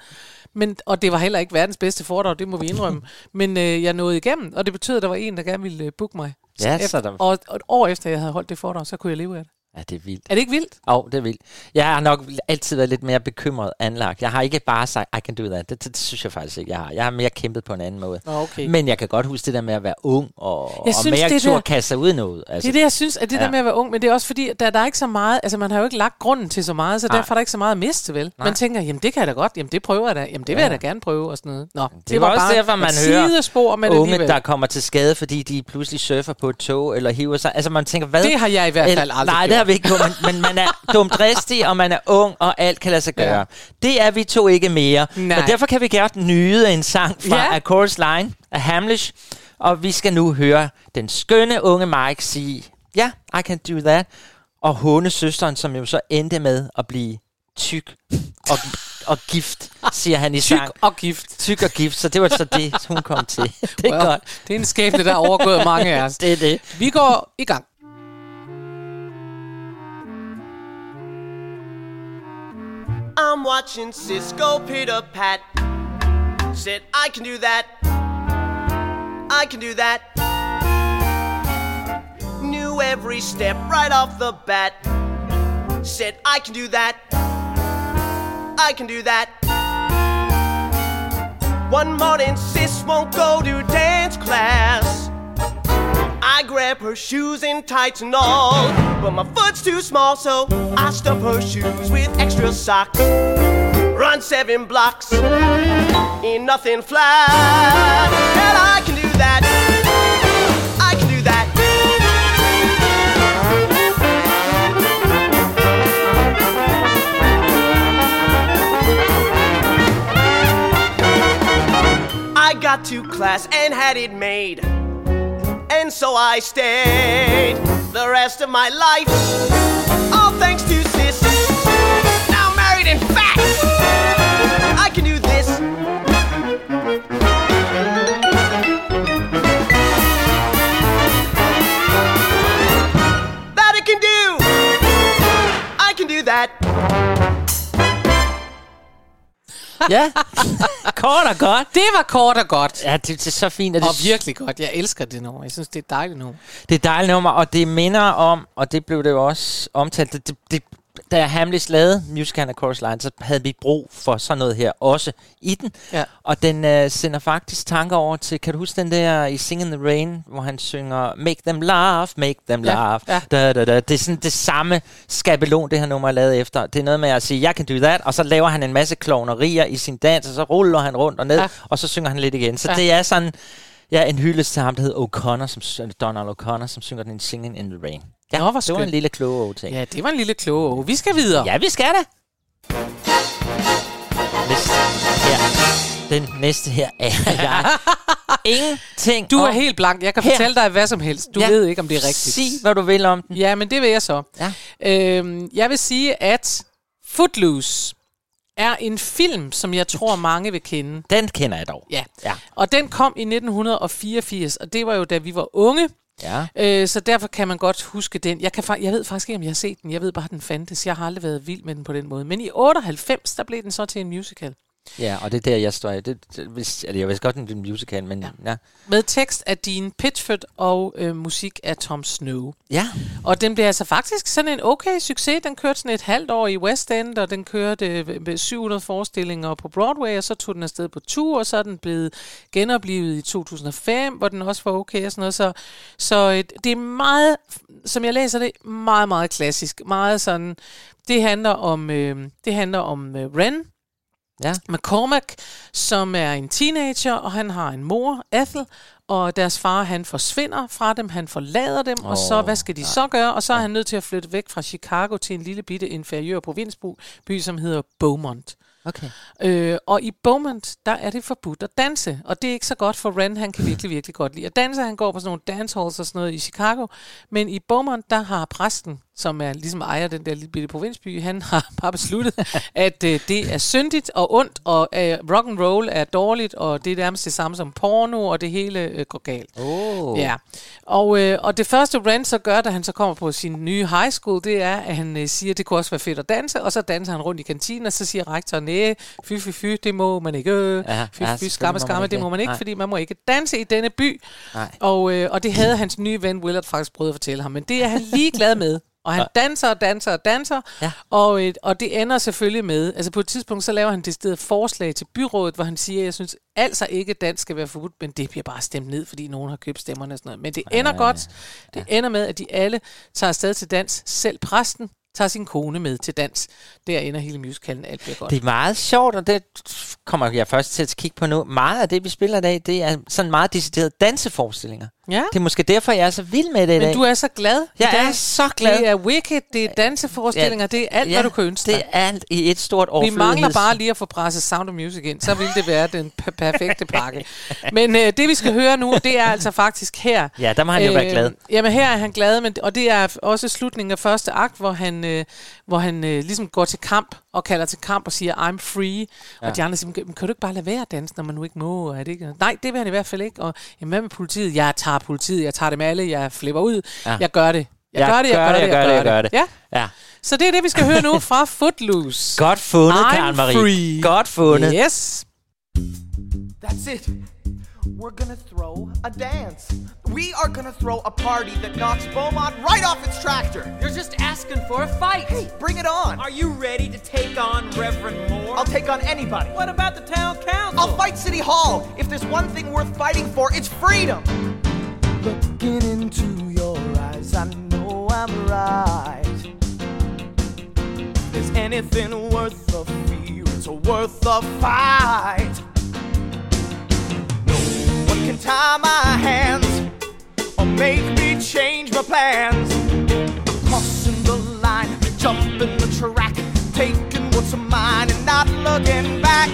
Men, og det var heller ikke verdens bedste foredrag, det må vi indrømme. Men øh, jeg nåede igennem, og det betød, at der var en, der gerne ville øh, booke mig. Ja, efter, så der- og, og et år efter, jeg havde holdt det foredrag, så kunne jeg leve af det. Ja, det er vildt. Er det ikke vildt? Åh, oh, det er vildt. Jeg har nok altid været lidt mere bekymret anlagt. Jeg har ikke bare sagt, I can do that. Det, det, det synes jeg faktisk ikke, jeg har. Jeg har mere kæmpet på en anden måde. Okay. Men jeg kan godt huske det der med at være ung, og, Jeg og synes, mere det tur kaste sig ud noget. Altså, det er det, jeg synes, at det ja. der med at være ung, men det er også fordi, der, der er ikke så meget, altså man har jo ikke lagt grunden til så meget, så Nej. derfor er der ikke så meget at miste, vel? Nej. Man tænker, jamen det kan jeg da godt, jamen det prøver jeg da, jamen det vil Ja. jeg da gerne prøve, og sådan noget. Nå, det, Det var også derfor, man hører sidespor, men unge, alligevel. der kommer til skade, fordi de pludselig surfer på et tog, eller hiver sig. Altså man tænker, hvad? Det har jeg i hvert fald aldrig Nej, har vi ikke gjort, men, men man er dumdristig, og man er ung, og alt kan lade sig gøre. Ja. Det er vi to ikke mere. Nej. Men derfor kan vi godt nyde en sang fra Ja. A Chorus Line af Hamlish, og vi skal nu høre den skønne unge Mike sige, ja, yeah, I can do that, og håne søsteren, som jo så endte med at blive tyk og, og gift, siger han i Tyk sang. og gift. Tyk og gift, så det var så det, hun kom til. Det er Well, godt. Det er en skæbne, der er overgået mange af os. Det er det. Vi går i gang. I'm watching Cisco Peter Pat. Said, I can do that. I can do that. Knew every step right off the bat. Said, I can do that. I can do that. One morning, sis won't go to dance class. I grab her shoes and tights and all, but my foot's too small, so I stuff her shoes with extra socks. Run seven blocks in nothing flat, and I can do that. I can do that. I got to class and had it made. And so I stayed the rest of my life. All thanks to sis. Now married and fat. Ja, kort og godt. Det var kort og godt. Ja, det, det er så fint. Og, det, Og virkelig godt. Jeg elsker det nummer. Jeg synes, det er et dejligt nummer. Det er et dejligt nummer, og det minder om, og det blev det jo også omtalt, det, det, det, da Hamlet lavede Musical and Chorus Line, så havde vi brug for sådan noget her også i den. Ja. Og den øh, sender faktisk tanker over til, kan du huske den der i Sing in the Rain, hvor han synger Make them laugh, make them Ja, laugh. ja. Da, da, da. Det er sådan det samme skabelon, det her nummer er lavet efter. Det er noget med at sige, jeg kan do that, og så laver han en masse klovnerier i sin dans, og så ruller han rundt og ned, Ja. og så synger han lidt igen. Så ja. det er sådan... Ja, en hyldest til ham, der hedder O'Connor, som, Donald O'Connor, som synger den Singing in the Rain. Ja, Nå, hvor det var en skønt. lille kloge ting. Ja, det var en lille kloge. Vi skal videre. Ja, vi skal da. Næste her. Den næste her er jeg. Ingenting Du er om. helt blank. Jeg kan Her. fortælle dig hvad som helst. Du Ja. ved ikke, om det er rigtigt. Sig, hvad du vil om den. Ja, men det vil jeg så. Ja. Øhm, jeg vil sige, at Footloose er en film, som jeg tror, mange vil kende. Den kender jeg dog. Ja. Ja. Og den kom i 1984, og det var jo, da vi var unge. Ja. Øh, så derfor kan man godt huske den. Jeg, kan, jeg ved faktisk ikke, om jeg har set den. Jeg ved bare, at den fandtes. Jeg har aldrig været vild med den på den måde. Men i 98, der blev den så til en musical. Ja, og det er der, jeg står. Det, det, hvis, altså, jeg vidste godt, at det er en musical, men ja. ja. Med tekst af Dean Pitchford og øh, musik af Tom Snow. Ja, Og den blev altså faktisk sådan en okay succes. Den kørte sådan et halvt år i West End, og den kørte øh, med 700 forestillinger på Broadway, og så tog den afsted på tur, og så er den blevet genoplevet i 2005, hvor den også var okay og sådan noget. Så, så øh, det er meget, som jeg læser det, meget, meget klassisk. Meget sådan, det handler om, øh, det handler om øh, Ren, ja. McCormack, som er en teenager, og han har en mor, Ethel, og deres far, han forsvinder fra dem, han forlader dem, oh, og så, hvad skal de ja. så gøre? Og så er han nødt til at flytte væk fra Chicago til en lille bitte inferiør provinsby, by, som hedder Beaumont. Okay. Øh, og i Beaumont, der er det forbudt at danse, og det er ikke så godt for Ren, han kan virkelig, virkelig godt lide at danse. Han går på sådan nogle dancehalls og sådan noget i Chicago, men i Beaumont, der har præsten, som er ligesom ejer den der lille bitte provinsby, han har bare besluttet, at øh, det er syndigt og ondt, og øh, rock and roll er dårligt, og det er nærmest det samme som porno, og det hele øh, går galt. Oh. Ja, og, øh, og det første Ren så gør, da han så kommer på sin nye high school, det er, at han øh, siger, at det kunne også være fedt at danse, og så danser han rundt i kantinen, og så siger rektoren, nej, fy, fy, fy, det må man ikke. Øh, Ja, fy, ja, fy, skamme, skamme, det må man ikke, Nej. fordi man må ikke danse i denne by. Nej. Og, øh, og det havde hans nye ven Willard faktisk prøvet at fortælle ham, men det er han lige glad med. Og han danser og danser og danser, Ja. og, øh, og det ender selvfølgelig med, altså på et tidspunkt, så laver han det sted forslag til byrådet, hvor han siger, jeg synes altså ikke, at dans skal være forbudt, men det bliver bare stemt ned, fordi nogen har købt stemmerne og sådan noget. Men det ender godt. Det ender med, at de alle tager afsted til dans. Selv præsten tager sin kone med til dans. Der ender hele musicalen, alt bliver godt. Det er meget sjovt, og det kommer jeg først til at kigge på nu. Meget af det, vi spiller i dag, det er sådan meget deciderede danseforestillinger. Ja. Det er måske derfor, jeg er så vild med det i dag. Men du er så glad Jeg er så glad. Det er Wicked, det er danseforestillinger, det er alt, hvad du kan ønske det dig. er alt i et stort Vi overflødigheds... mangler bare lige at få presset Sound of Music ind, så vil det være den p- perfekte pakke. Men øh, det vi skal høre nu, det er altså faktisk her. Ja, der må han jo være glad. Jamen her er han glad, men, og det er også slutningen af første akt, hvor han, øh, hvor han øh, ligesom går til kamp og kalder til kamp og siger, I'm free. Ja. Og de andre siger, "Men kan du ikke bare lade være at danse, når man nu ikke må? Er det ikke? Nej, det vil han i hvert fald ikke. Og jamen, hvad med politiet? Jeg tager politiet, jeg tager dem alle, jeg flipper ud. Ja. Jeg gør det. Jeg, Jeg gør det, jeg gør det, jeg gør det. jeg gør det. Ja, Ja. så det er det, vi skal høre nu fra Footloose. Godt fundet, Karen Marie. free. Godt fundet. Yes. That's it. We're gonna throw a dance. We are gonna throw a party that knocks Beaumont right off its tractor. You're just asking for a fight. Hey, bring it on. Are you ready to take on Reverend Moore? I'll take on anybody. What about the town council? I'll fight City Hall. If there's one thing worth fighting for, it's freedom. Looking into your eyes, I know I'm right. If there's anything worth the fear, it's worth the fight. Can tie my hands or make me change my plans. Crossing the line, jumping the track, taking what's mine and not looking back.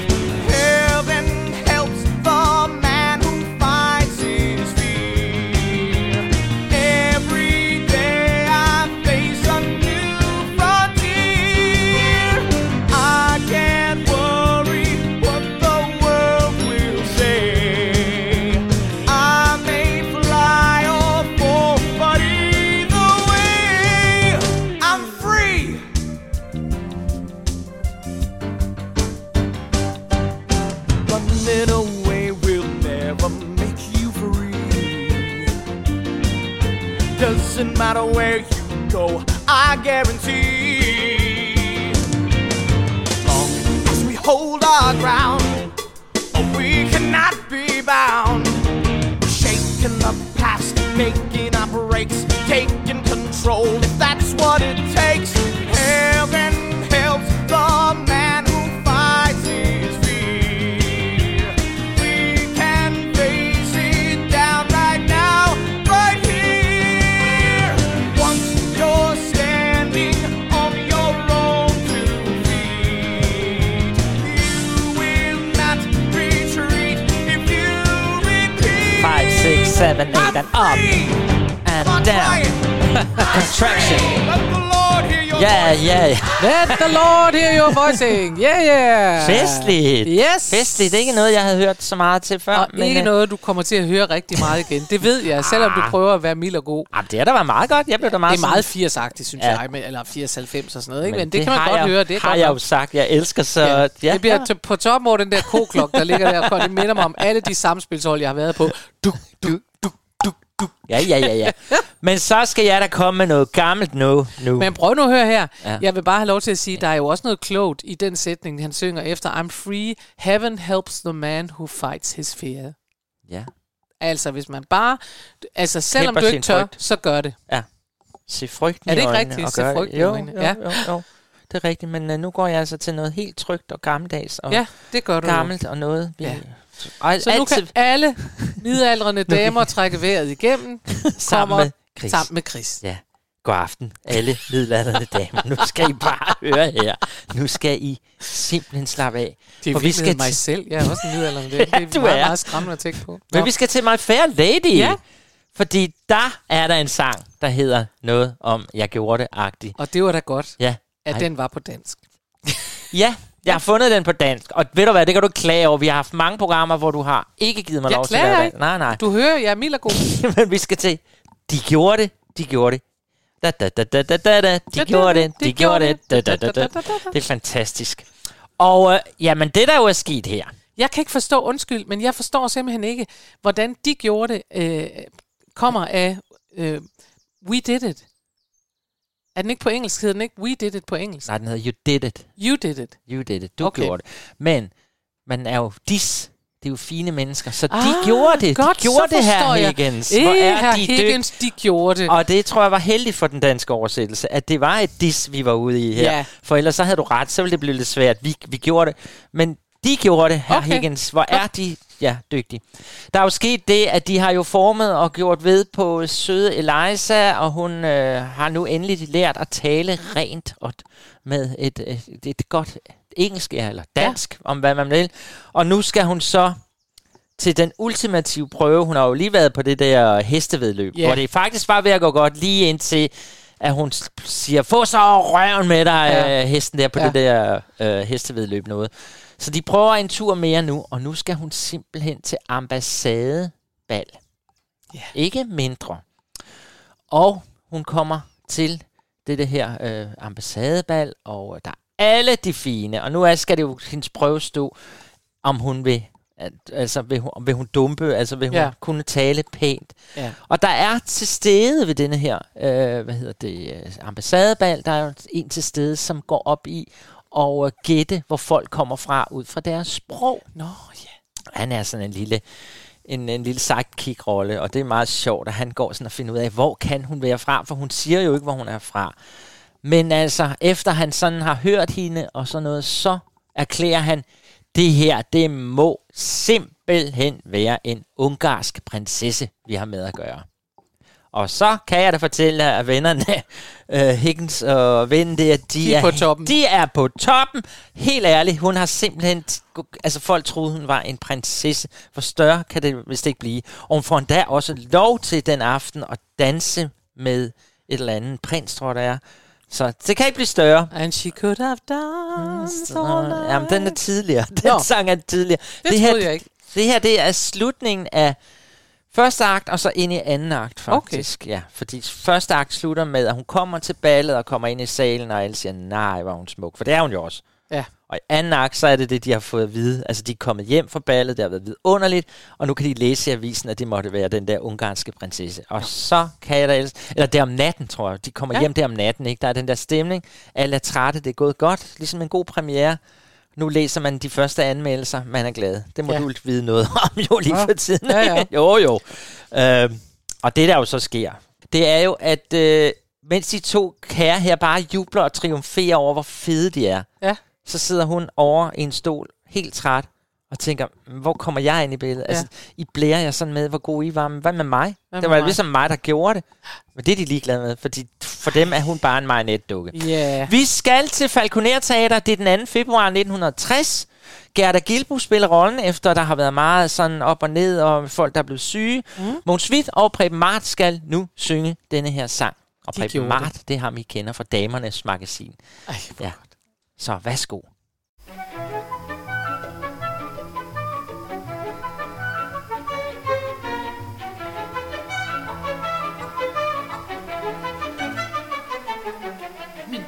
Voicing. Yeah, yeah. Festligt. Yes. Festligt. Det er ikke noget, jeg havde hørt så meget til før. Og ikke øh, noget, du kommer til at høre rigtig meget igen. Det ved jeg, selvom du prøver at være mild og god. Ah, det er da var meget godt. Jeg blev da meget Det er meget sådan- 80-agtigt, synes Ja. jeg, men, eller 80-90 og sådan noget. Ikke? Men, Men men det, kan man godt jeg, høre. Det har godt jeg nok. jo sagt. Jeg elsker så... Ja. Ja, det bliver på toppen over den der koklok, der ligger der, for det minder mig om alle de samspilshold, jeg har været på. Du, du, du, du, du. Ja, ja, ja, ja. Men så skal jeg da komme med noget gammelt nu. nu. Men prøv nu at høre her. Ja. Ja. Jeg vil bare have lov til at sige, der er jo også noget klogt i den sætning, han synger efter I'm free, heaven helps the man who fights his fear. Ja. Altså, hvis man bare... Altså, selvom du ikke tør, frygt. så gør det. Se frygten Er det i ikke rigtigt? og Se frygten i jo, øjnene. Jo, Ja. jo, jo. Det er rigtigt, men uh, nu går jeg altså til noget helt trygt og gammeldags og Ja, det gør du jo. gammelt og noget. Vi, Ja. og Så nu altid kan alle midaldrende damer trække vejret igennem. sammen kommer Chris. Sammen med Chris. Ja. God aften, alle middelalderne damer. Nu skal I bare høre her. Nu skal I simpelthen slappe af. Det er For vi skal mig selv. Jeg er også en midaldrende dame. Det er meget, er. meget skræmmende at tænke på. Men Nå. vi skal til My Fair Lady. Ja. Fordi der er der en sang, der hedder noget om, jeg gjorde det-agtigt. Og det var da godt, Ja. at Ej. den var på dansk. Ja, jeg har fundet den på dansk. Og ved du hvad, det kan du klage over. Vi har haft mange programmer, hvor du har ikke givet mig Jeg lov til at være. Nej, nej. Du hører, jeg er mild og god. Men vi skal til, de gjorde det, de gjorde det. Da, da, da, da, da, da, da. De gjorde det, de gjorde det. Da, da, da, da. Det er fantastisk. Og øh, jamen, det der jo er sket her, Jeg kan ikke forstå, undskyld, men jeg forstår simpelthen ikke, hvordan de gjorde det, øh, kommer af øh, We Did It. Er den ikke på engelsk? Hedder den ikke We Did It på engelsk? nej, den hedder You Did It. You Did It. You Did It. Du Okay. gjorde det. Men man er jo dis. Det er jo fine mennesker. Så de Ah, gjorde det. godt, de gjorde det her, jeg. Higgins. Eh, Hvor er herr de Higgins, de gjorde det. Og det tror jeg var heldigt for den danske oversættelse, at det var et dis, vi var ude i her. Ja. For ellers så havde du ret, så ville det blive lidt svært. Vi, vi gjorde det. Men de gjorde det, her Okay. Higgins. Hvor er de ja, dygtige. Der er jo sket det, at de har jo formet og gjort ved på søde Eliza, og hun øh, har nu endelig lært at tale rent og med et, et, et godt engelsk eller dansk, ja. om hvad man vil. Og nu skal hun så til den ultimative prøve. Hun har jo lige været på det der hestevedløb, Ja. hvor det faktisk var ved at gå godt lige indtil at hun siger, få så røven med dig, Ja. ja. hesten der på ja. det der øh, hestevedløb noget. Så de prøver en tur mere nu, og nu skal hun simpelthen til ambassadebal. Ja. Ikke mindre. Og hun kommer til det, det her øh, ambassadebal, og øh, der er alle de fine. Og nu er, skal det jo hendes prøve stå, om hun vil, at, altså vil hun, vil hun dumpe, altså vil hun Ja. ja. kunne tale pænt. Ja. Og der er til stede ved denne her, øh, hvad hedder det, øh, ambassadebal, der er jo en til stede, som går op i og øh, gætte, hvor folk kommer fra, ud fra deres sprog. Nå, ja. Han er sådan en lille, en, en lille sidekick-rolle, og det er meget sjovt, at han går sådan og finder ud af, hvor kan hun være fra, for hun siger jo ikke, hvor hun er fra. Men altså, efter han sådan har hørt hende og sådan noget, så erklærer han, det her, det må simpelthen være en ungarsk prinsesse, vi har med at gøre. Og så kan jeg da fortælle at vennerne, uh, Higgins og der, de, De er på toppen. De er på toppen. Helt ærligt, hun har simpelthen... Altså, folk troede, hun var en prinsesse. Hvor større kan det vist ikke blive. Og hun får endda også lov til den aften at danse med et eller andet prins, tror jeg, det er. Så det kan ikke blive større. And she could have danced all night. Jamen, den er tidligere. Den Nå. sang er tidligere. Det her, troede jeg ikke. Det her, det er slutningen af første akt, og så ind i anden akt, faktisk. Okay. Ja, fordi første akt slutter med, at hun kommer til ballet og kommer ind i salen, og alle siger, nej, hvor er hun smuk. For det er hun jo også. Ja. Og i anden akt, så er det det, de har fået at vide. Altså, de er kommet hjem fra ballet, det har været vidunderligt, og nu kan de læse i avisen, at det måtte være den der ungarske prinsesse. Og så kan jeg da ellers... Eller det er om natten, tror jeg. De kommer. Ja. hjem der om natten, ikke? Der er den der stemning. Alle er trætte, det er gået godt. Ligesom en god premiere. Nu læser man de første anmeldelser, man er glad. Det må ja. Du vide noget om jo lige Ja. for tiden. Ja, ja. jo, jo. Øh, og det, der jo så sker, det er jo, at øh, mens de to kære her bare jubler og triumferer over, hvor fede de er, Ja. så sidder hun over i en stol, helt træt, og tænker, hvor kommer jeg ind i billedet? Ja. Altså, I blærer jeg sådan med, hvor god I var, men hvad med mig? Hvad det var mig? ligesom mig, der gjorde det. Men det er de ligeglade med, fordi for dem er hun bare en marionetdukke. Ja. Vi skal til Falconer Teater. Det er den 2. februar 1960. Gerda Gilbu spiller rollen, efter der har været meget sådan op og ned, og folk, der er blevet syge. Mm. Måns Witt og Preben Mart skal nu synge denne her sang. Og De Preben Mart, det. det er ham, I kender fra Damernes Magasin. Ej, Ja. Så værsgo.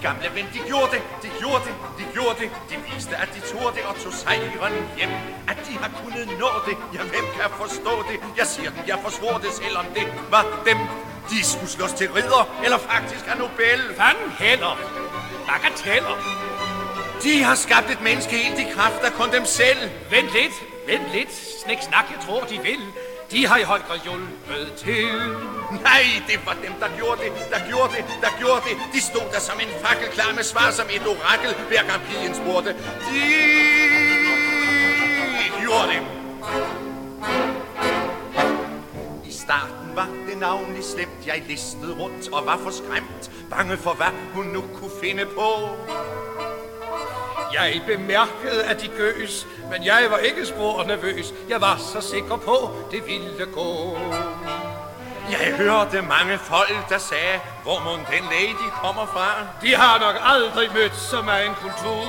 Gamle ven, de gjorde det, de gjorde det, de gjorde det. De viste, at de turde det og tog sejren hjem. At de har kunnet nå det, ja, hvem kan forstå det? Jeg siger dem, jeg forsvor det, selvom det var dem. De skulle slås til ridder, eller faktisk have Nobel. Fanden heller. Bagateller. De har skabt et menneske helt i kraft af kun dem selv. Vent lidt, vent lidt. Snik snak, jeg tror, de vil. De har i høj grad hjulpet til. Nej, det var dem, der gjorde det, der gjorde det, der gjorde det. De stod der som en fakkel klar med svar som et orakel, hver gang pigen spurgte. De gjorde det. I starten var det navnlig slemt, jeg listede rundt og var for skræmt. Bange for, hvad hun nu kunne finde på. Jeg bemærkede, at de gøs, men jeg var ikke spor nervøs. Jeg var så sikker på, det ville gå. Jeg hørte mange folk, der sagde, hvor må den lady kommer fra. De har nok aldrig mødt så meget kultur.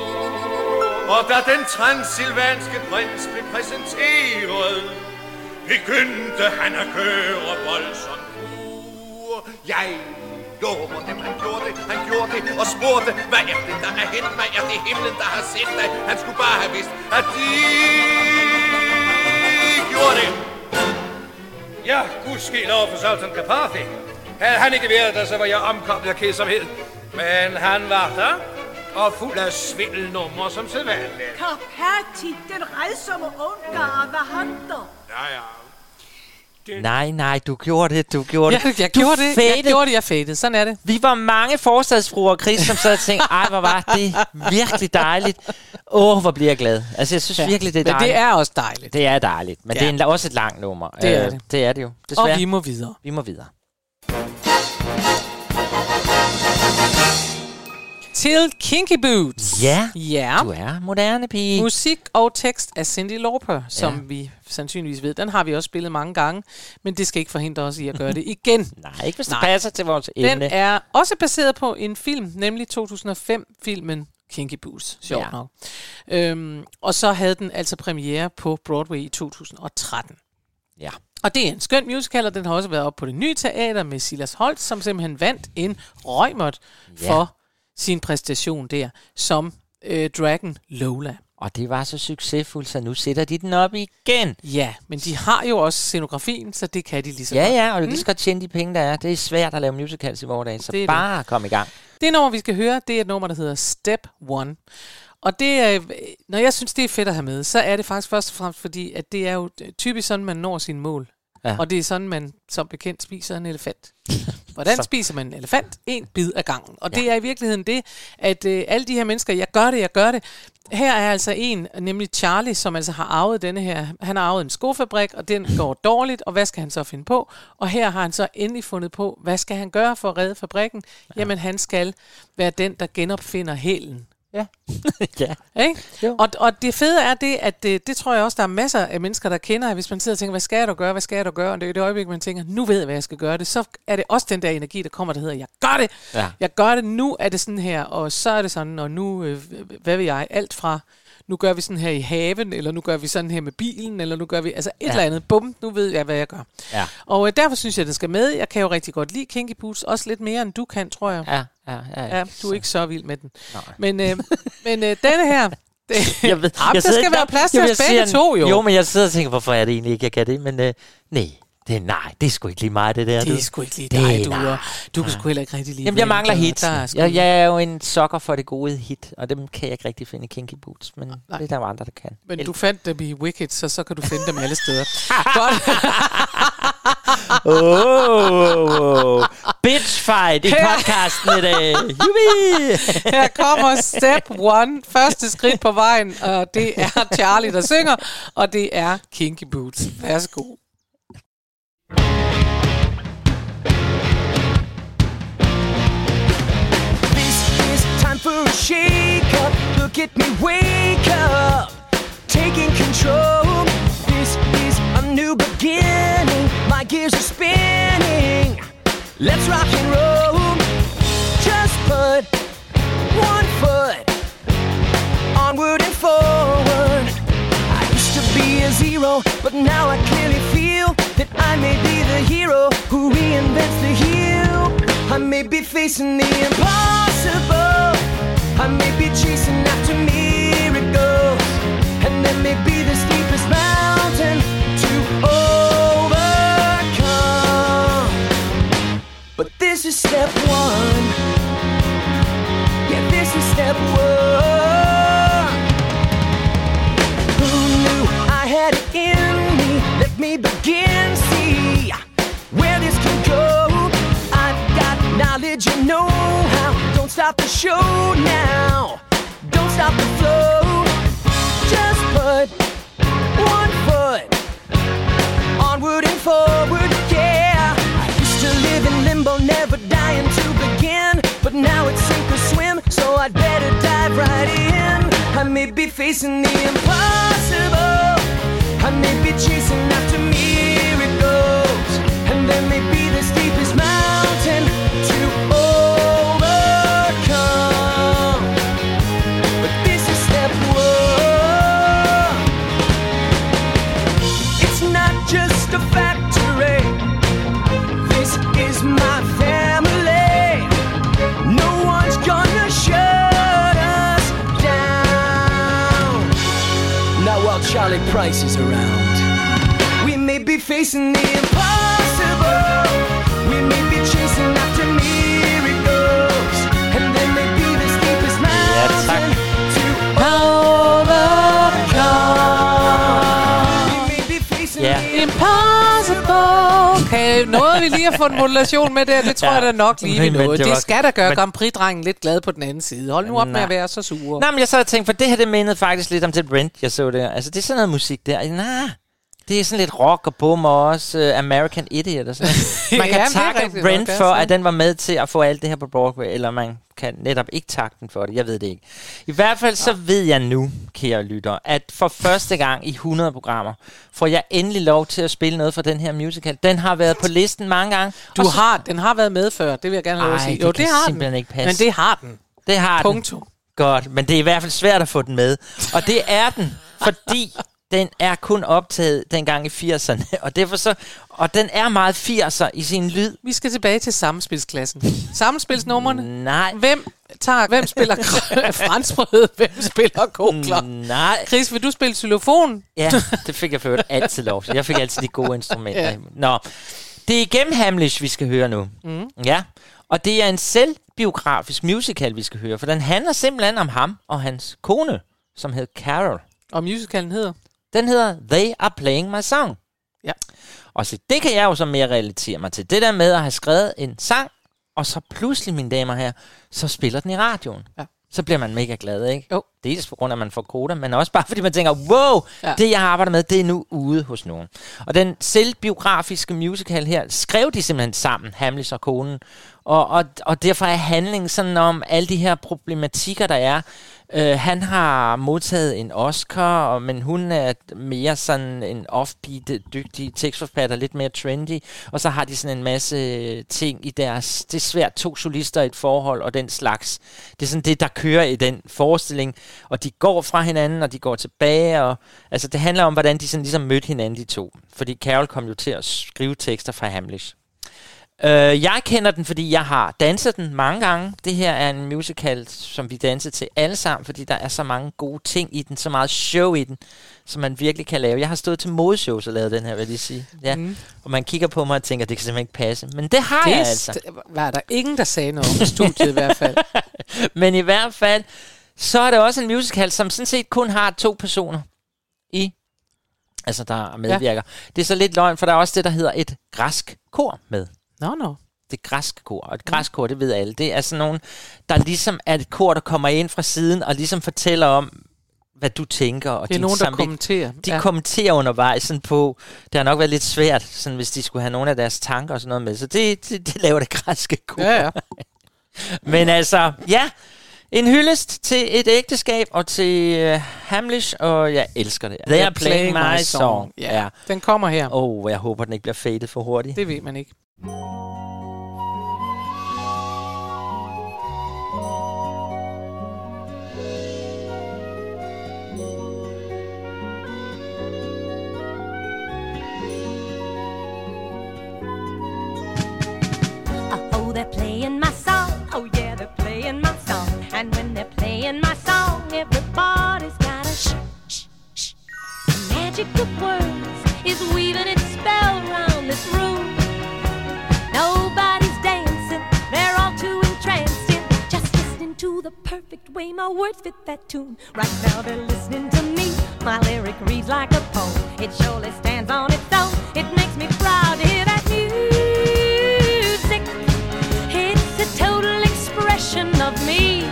Og da den transylvanske prins blev præsenteret, begyndte han at køre voldsomt. Jeg lover dem, han gjorde det, han gjorde det, og spurgte, hvad er det, der er hent mig? Er det himlen, der har set dig? Han skulle bare have vidst, at de gjorde det. Ja, gudske lov for Sultan Kapathi. Havde han ikke været der, så var jeg omkommet af kedsomhed. Men han var der, og fuld af svindelnummer som sædvanligt. Karpati, den redsomme ungar, hvad han der? Ja, ja. Nej, nej, du gjorde det, du gjorde Ja, det. jeg du gjorde det, jeg gjorde det, jeg fadede. Sådan er det. Vi var mange forstadsfruer, Chris, som sad og tænkte, ej, hvor var det virkelig dejligt. Åh, hvor bliver jeg glad. Altså, jeg synes ja, virkelig, det er Men dejligt. det er også dejligt. det er dejligt, men Ja. det er en, også et langt nummer. Det er Øh, det. Det er det jo, desværre. Og vi må videre. vi må videre. Til Kinky Boots. Ja, Ja. du er moderne pige. Musik og tekst af Cindy Lauper, som Ja. vi sandsynligvis ved. Den har vi også spillet mange gange, men det skal ikke forhindre os i at gøre det igen. Nej, ikke hvis det Nej. passer til vores Den emne. er også baseret på en film, nemlig 2005-filmen Kinky Boots, sjovt Ja. nok. Øhm, og så havde den altså premiere på Broadway i 2013. Ja. Og det er en skøn musical, og den har også været op på det nye teater med Silas Holt, som simpelthen vandt en røgmot Ja. for sin præstation der, som øh, Dragon Lola. Og det var så succesfuldt, så nu sætter de den op igen. Ja, men de har jo også scenografien, så det kan de lige så Ja, ja, og lige så godt tjene de penge, der er. Det er svært at lave musicals i vores dage, så Det er det. bare kom i gang. Det nummer, vi skal høre, det er et nummer, der hedder Step One. Og det er, når jeg synes, det er fedt at have med, så er det faktisk først og fremmest fordi, at det er jo typisk sådan, man når sine mål. Ja. Og det er sådan, man som bekendt spiser en elefant. Hvordan Så- spiser man en elefant? En bid ad gangen. Og ja. det er i virkeligheden det, at øh, alle de her mennesker, jeg gør det, jeg gør det. Her er altså en, nemlig Charlie, som altså har arvet denne her. Han har arvet en skofabrik, og den går dårligt, og hvad skal han så finde på? Og her har han så endelig fundet på, hvad skal han gøre for at redde fabrikken? Ja. Jamen, han skal være den, der genopfinder hælen. Ja. ja. Ikke? Jo. Og, og det fede er det, at det, det tror jeg også, der er masser af mennesker, der kender, hvis man sidder og tænker, hvad skal jeg da gøre, hvad skal jeg da gøre, og det er i det øjeblik, man tænker, nu ved jeg, hvad jeg skal gøre det, så er det også den der energi, der kommer, der hedder, jeg gør det, Ja. jeg gør det, nu er det sådan her, og så er det sådan, og nu, øh, hvad vil jeg, alt fra, nu gør vi sådan her i haven, eller nu gør vi sådan her med bilen, eller nu gør vi, altså et Ja. eller andet, bum, nu ved jeg, hvad jeg gør. Ja. Og øh, derfor synes jeg, det skal med. Jeg kan jo rigtig godt lide Kinky Boots, også lidt mere, end du kan, tror jeg. Ja, ja, ja. Ja, du er ikke så vild med den. Nej. Men, øh, men øh, denne her, Det, Jeg ved, Jamen, der sidder skal ikke- være plads til os jeg begge to, jo. Jo, men jeg sidder og tænker, hvorfor er det egentlig ikke, jeg kan det? Men øh, nej, det er, nej, det er sgu ikke lige mig, det der. Det er du. sgu ikke lige Det dig, er du. nej. Og du kan sgu heller ikke rigtig lide Jamen, jeg mangler og hits. der er sgu- Jeg, jeg er jo en sokker for det gode hit, og dem kan jeg ikke rigtig finde i Kinky Boots, men Nej. det er der jo andre, der kan. Men du fandt dem i Wicked, så så kan du finde dem alle steder. Godt. oh, bitch fight i podcasten i dag. Jubi! Her kommer step one, første skridt på vejen, og det er Charlie, der synger, og det er Kinky Boots. Værsgo. A shake up. Look at me, wake up. Taking control. This is a new beginning. My gears are spinning. Let's rock and roll. Just put one foot onward and forward. I used to be a zero, but now I clearly feel that I may be the hero who reinvents the heel. I may be facing the impossible. I may be chasing after miracles. And there may be the steepest mountain to overcome. But this is step one. Yeah, this is step one. Who knew I had it in me? Let me begin, got knowledge and know-how. Don't stop the show now. Don't stop the flow. Just put one foot onward and forward, yeah. I used to live in limbo, never dying to begin. But now it's sink or swim, so I'd better dive right in. I may be facing the impossible. I may be chasing after miracles. And there may be the Charlie around. We may be facing the impossible. Okay, nåede vi lige at få en modulation med der? Det tror Ja. jeg da nok lige, vi nåede. det skal da gøre men- Grand Prix-drengen lidt glad på den anden side. Hold nu op med Nej. at være så sure. Nej, men jeg sad og tænkte, for det her, det mindede faktisk lidt om det Brent, jeg så der. Altså, det er sådan noget musik der. Nej, det er sådan lidt rock og bum og også uh, American Idiot og sådan. Man kan det er takke Brent det for, at den var med til at få alt det her på Broadway, eller man kan netop ikke takke den for det. Jeg ved det ikke. I hvert fald så ved jeg nu, kære lytter, at for første gang i 100 programmer, får jeg endelig lov til at spille noget for den her musical. Den har været på listen mange gange. Du så- har, den har været med før, det vil jeg gerne have lov at Ej, sige. det Jo, kan det har simpelthen den. ikke passe. Men det har den. Det har Punktum. den. Godt, men det er i hvert fald svært at få den med. Og det er den, fordi den er kun optaget dengang i 80'erne. Og, derfor så, og den er meget 80'er i sin lyd. Vi skal tilbage til sammenspilsklassen. Sammenspilsnummerne. Nej. Hvem tager, hvem spiller franskbrød, hvem spiller kokler? Nej. Chris, vil du spille xylofon? Ja, det fik jeg ført altid lov. Jeg fik altid de gode instrumenter. Ja. Nå, det er igennem Hamlish, vi skal høre nu. Mm. Ja, og det er en selvbiografisk musical, vi skal høre, for den handler simpelthen om ham og hans kone, som hed Carol. Og musicalen hedder? Den hedder They Are Playing My Song. Ja. Og så det kan jeg jo så mere relatere mig til. Det der med at have skrevet en sang, og så pludselig, mine damer her, så spiller den i radioen. Ja. Så bliver man mega glad, ikke? Jo. Dels på grund af, at man får koder, men også bare fordi man tænker, wow, Ja. det jeg arbejder med, det er nu ude hos nogen. Og den selvbiografiske musical her, skrev de simpelthen sammen, Hamlis og konen. Og, og, og derfor er handlingen sådan om alle de her problematikker, der er. Øh, han har modtaget en Oscar, men hun er mere sådan en offbeat, dygtig tekstforfatter, lidt mere trendy. Og så har de sådan en masse øh, ting i deres... Det er svært, to solister i et forhold og den slags. Det er sådan det, der kører i den forestilling. Og de går fra hinanden, og de går tilbage. Og, altså, det handler om, hvordan de sådan ligesom mødte hinanden, de to. Fordi Carol kom jo til at skrive tekster fra Hamlish. Øh, jeg kender den, fordi jeg har danset den mange gange. Det her er en musical, som vi danser til alle sammen, fordi der er så mange gode ting i den, så meget show i den, som man virkelig kan lave. Jeg har stået til modeshows og lavet den her, vil jeg lige sige. Ja. Mm. Og man kigger på mig og tænker, det kan simpelthen ikke passe. Men det har Det jeg altså. var der ingen, der sagde noget om i studiet i hvert fald. Men i hvert fald, så er det også en musical, som sådan set kun har to personer i, altså der medvirker. Ja. Det er så lidt løgn, for der er også det, der hedder et græsk kor med. Nå, nå. Det græske kor. Og et græsk kor, det ved alle. Det er sådan nogen, der ligesom er et kor, der kommer ind fra siden og ligesom fortæller om, hvad du tænker. Og Det er nogen, der kommenterer. De Ja. kommenterer undervejs sådan på, det har nok været lidt svært, sådan, hvis de skulle have nogle af deres tanker og sådan noget med. Så det, det, det laver det græske kor. Ja, ja. Men altså, ja, en hyldest til et ægteskab og til uh, Hamlish, og jeg elsker det. They are playing, my song. Ja. Ja. Den kommer her. Åh, oh, jeg håber, den ikke bliver fadet for hurtigt. Det ved man ikke. Way my words fit that tune. Right now, they're listening to me. My lyric reads like a poem. It surely stands on its own. It makes me proud to hear that music. It's a total expression of me.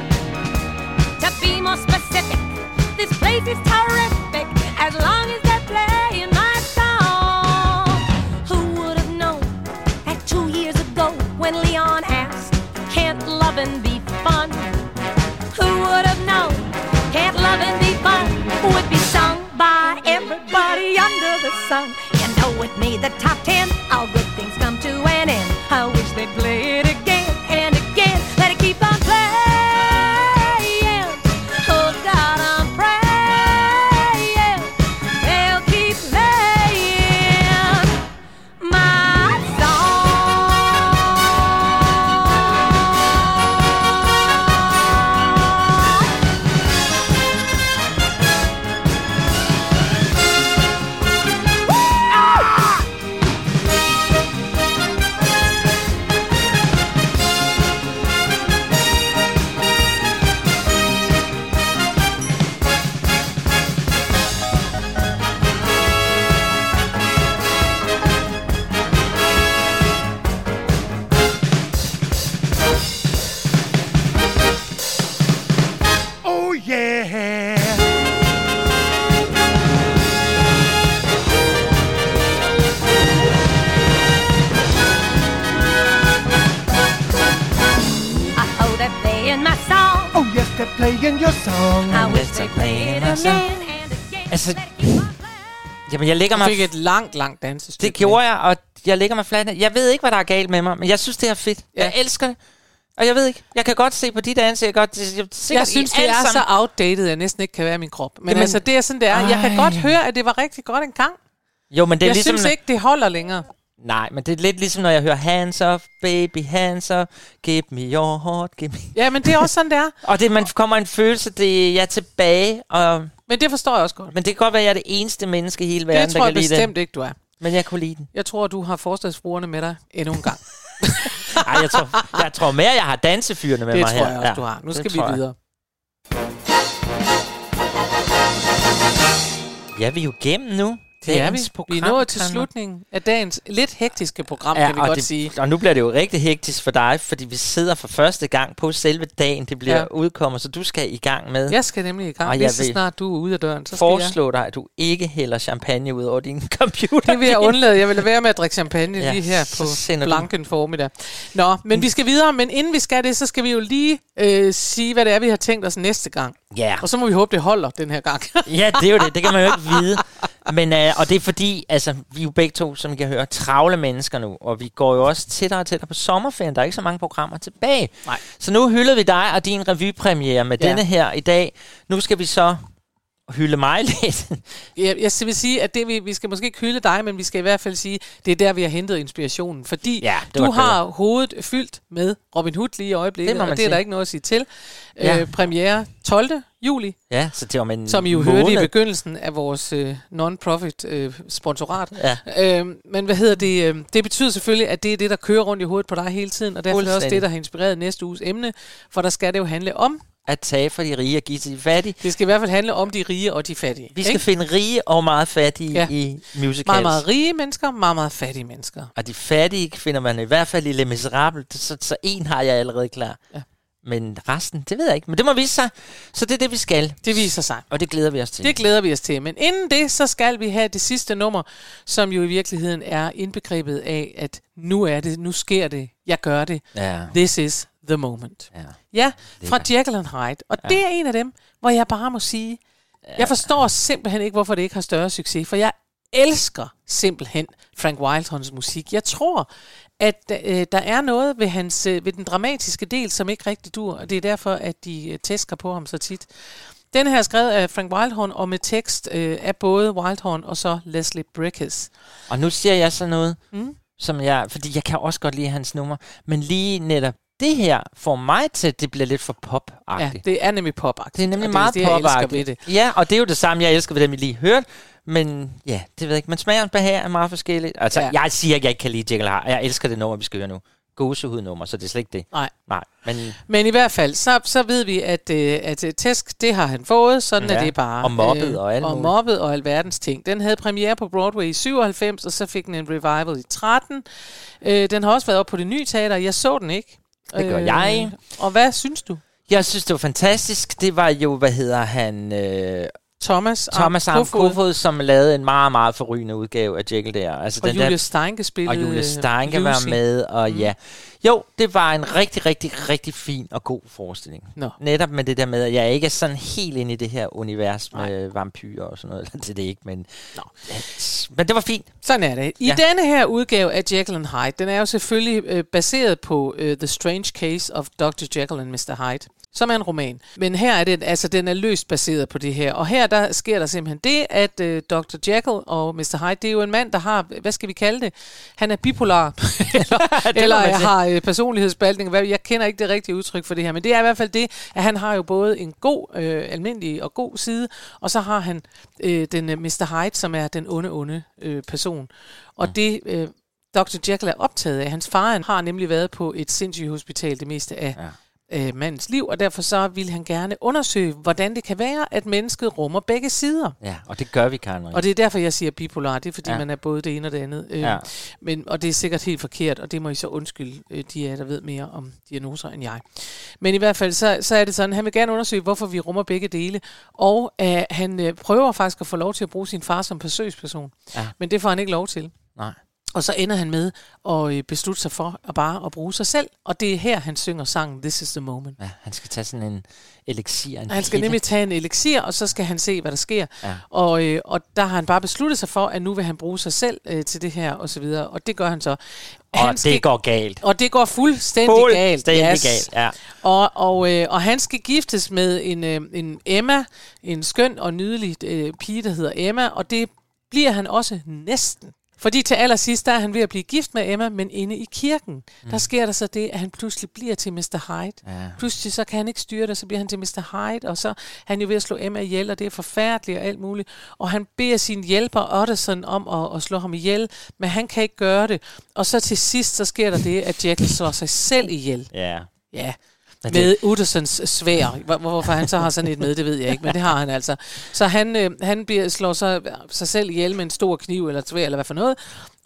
To be more specific, this place is terrific as long as they're playing my song. Who would have known that two years ago when Leon asked, Can't loving be 70 would be sung by everybody under the sun. You know, with me, the top 10, all good things come to an end. I wish they'd play it. They're playing your song. I wish they played again and again. Altså, jamen jeg lægger Du mig... fik et langt, langt dansestykke. Det gjorde jeg, og jeg lægger mig fladt. Jeg ved ikke, hvad der er galt med mig, men jeg synes, det er fedt. Ja. Jeg elsker det. Og jeg ved ikke, jeg kan godt se på de danse, jeg, kan godt, jeg, Jeg synes, det er så outdated, at jeg næsten ikke kan være i min krop. Men Jamen, altså, det er sådan, det er. Jeg kan ej. godt høre, at det var rigtig godt engang. Jo, men det er Jeg ligesom... synes ikke, det holder længere. Nej, men det er lidt ligesom, når jeg hører hands off, baby, hands off, give me your heart, give me... Ja, men det er også sådan, det er. Og det, man kommer en følelse, det er jeg er tilbage, og... Men det forstår jeg også godt. Men det kan godt være, at jeg er det eneste menneske i hele verden, Det tror der jeg kan lide bestemt det. ikke, du er. Men jeg kunne lide den. Jeg tror, du har forstadsbrugerne med dig endnu en gang. Ej, jeg tror, jeg tror mere, jeg har dansefyrene med det mig tror her. jeg også, du har. Nu det skal vi tror jeg. videre. Ja, vi er jo igennem nu. Det er vi. Dagens Vi er program, nået til slutningen af dagens lidt hektiske program, kan vi godt det, sige. Og nu bliver det jo rigtig hektisk for dig, fordi vi sidder for første gang på selve dagen, det bliver Ja. ja. udkommet, så du skal i gang med. Jeg skal nemlig i gang. Og Lige så snart du er ude af døren, så skal jeg. foreslå dig, at du ikke hælder champagne ud over din computer. Det vil jeg undlade. Jeg vil lade være med at drikke champagne ja, Ja, lige her på sender du- blanken formiddag. Nå, men vi skal videre. Men inden vi skal det, så skal vi jo lige øh, sige, hvad det er, vi har tænkt os næste gang. Ja. Og så må vi håbe, det holder den her gang. Ja, det er jo det. Det kan man jo ikke vide. Men, øh, og det er fordi, altså, vi er jo begge to, som I kan høre, travle mennesker nu. Og vi går jo også tættere og tættere på sommerferien. Der er ikke så mange programmer tilbage. Nej. Så nu hylder vi dig og din revypremiere med ja. denne her i dag. Nu skal vi så hylde mig lidt. Jeg, jeg vil sige, at det, vi, vi skal måske ikke hylde dig, men vi skal i hvert fald sige, det er der, vi har hentet inspirationen. Fordi Ja, du har hovedet fyldt med Robin Hood lige i øjeblikket, Det og det er der sige. ikke noget at sige til. Ja. Øh, premiere 12. juli, Ja, så det med en som I jo måned. hørte i begyndelsen af vores øh, non-profit øh, sponsorat. Ja. Øh, men hvad hedder det? Øh, det betyder selvfølgelig, at det er det, der kører rundt i hovedet på dig hele tiden, og derfor er det også det, der har inspireret næste uges emne, for der skal det jo handle om, At tage for de rige og give til de fattige. det skal i hvert fald handle om de rige og de fattige. Vi skal ikke? finde rige og meget fattige Ja. i musicals. Meget, meget rige mennesker, meget, meget fattige mennesker. Og de fattige finder man i hvert fald i Les Miserables, så, så en har jeg allerede klar. Ja. Men resten, det ved jeg ikke. Men det må vise sig. Så det er det, vi skal. Det viser sig. Og det glæder vi os til. Det glæder vi os til. Men inden det, så skal vi have det sidste nummer, som jo i virkeligheden er indbegrebet af, at nu er det, nu sker det, jeg gør det. Ja. This is the moment. Ja. Ja, fra Jekyll and Hyde. Og ja. det er en af dem, hvor jeg bare må sige, jeg forstår simpelthen ikke, hvorfor det ikke har større succes, for jeg elsker simpelthen Frank Wildhorns musik. Jeg tror, at øh, der er noget ved, hans, øh, ved den dramatiske del, som ikke rigtig dur, og det er derfor, at de øh, tæsker på ham så tit. Den her er skrevet af Frank Wildhorn, og med tekst øh, af både Wildhorn og så Leslie Brickes. Og nu siger jeg så noget, Mm. som jeg... Fordi jeg kan også godt lide hans nummer. Men lige netop det her får mig til, at det bliver lidt for pop Ja, det er nemlig pop Det er nemlig og meget det, pop ved det. Ja, og det er jo det samme, jeg elsker ved dem, I lige hørte. Men ja, det ved jeg ikke. Men smagen og behag er meget forskelligt. Altså, Ja. jeg siger ikke, jeg ikke kan lide Jekyll og Hyde. Jeg elsker det nummer, vi skal høre nu. Gåsehudnummer, så det er slet ikke det. Nej. Nej, men... Men i hvert fald, så, så ved vi, at, øh, at øh, tæsk, det har han fået. Sådan ja. er det bare. og mobbet og alt Og muligt. mobbet og alverdens ting. Den havde premiere på Broadway i 97, og så fik den en revival i 13. Øh, den har også været op på det nye teater. Jeg så den ikke. Det gør jeg. Og hvad synes du? Jeg synes, det var fantastisk. Det var jo, hvad hedder han... Øh, Thomas Thomas Arm Kofoed. Kofod, som lavede en meget, meget forrygende udgave af Jekyll der. Altså, Og den Julie der, Steinke spillede Og Julie Steinke var Lucy. med, og Mm. ja. Jo, det var en rigtig, rigtig, rigtig fin og god forestilling. Nå. Netop med det der med, at jeg ikke er sådan helt inde i det her univers med vampyrer og sådan noget. Det er det ikke, men... Nå. Men det var fint. Sådan er det. I. Ja. denne her udgave af Jekyll and Hyde, den er jo selvfølgelig øh, baseret på øh, The Strange Case of Dr. Jekyll and Mr. Hyde, som er en roman. Men her er det, altså den er løst baseret på det her. Og her der sker der simpelthen det, at øh, Dr. Jekyll og Mr. Hyde, det er jo en mand, der har, hvad skal vi kalde det? Han er bipolar, eller, eller har øh, personlighedsspaltning. Jeg kender ikke det rigtige udtryk for det her, men det er i hvert fald det, at han har jo både en god, øh, almindelig og god side, og så har han øh, den øh, Mr. Hyde, som er den onde, onde øh, person. Og mm. det, øh, Dr. Jekyll er optaget af, hans far han har nemlig været på et sindssygehospital det meste af ja. Øh, mandens liv, og derfor så vil han gerne undersøge, hvordan det kan være, at mennesket rummer begge sider. Ja, og det gør vi, Karen. Marie. Og det er derfor, jeg siger bipolar. Det er, fordi. Ja. man er både det ene og det andet. Øh, Ja. men, og det er sikkert helt forkert, og det må I så undskylde, øh, de er der ved mere om diagnoser end jeg. Men i hvert fald, så, så er det sådan, han vil gerne undersøge, hvorfor vi rummer begge dele. Og øh, han øh, prøver faktisk at få lov til at bruge sin far som besøgsperson. Ja. Men det får han ikke lov til. Nej. Og så ender han med at øh, beslutte sig for at bare at bruge sig selv. Og det er her, han synger sangen This is the moment. Ja, han skal tage sådan en elixir. En Han skal pille. nemlig tage en elixir, og så skal han se, hvad der sker. Ja. Og, øh, og der har han bare besluttet sig for, at nu vil han bruge sig selv øh, til det her, og så videre. Og det gør han så. Og han det skal, går galt. Og det går fuldstændig, galt. Fuldstændig galt, ja. Og, og, øh, og han skal giftes med en, øh, en Emma, en skøn og nydelig øh, pige, der hedder Emma, og det bliver han også næsten. Fordi til allersidst, der er han ved at blive gift med Emma, men inde i kirken, mm. der sker der så det, at han pludselig bliver til Mr. Hyde. Ja. Pludselig så kan han ikke styre det, så bliver han til Mr. Hyde, og så er han jo ved at slå Emma ihjel, og det er forfærdeligt og alt muligt. Og han beder sin hjælper Otterson om at, at slå ham ihjel, men han kan ikke gøre det. Og så til sidst, så sker der det, at Jekyll slår sig selv ihjel. Ja. Ja. Men det- Med Uttersons svær. Hvor- Hvorfor han så har sådan et med, det ved jeg ikke, men det har han altså. Så han, øh, han bliver, slår sig, sig selv ihjel med en stor kniv eller svær, eller hvad for noget.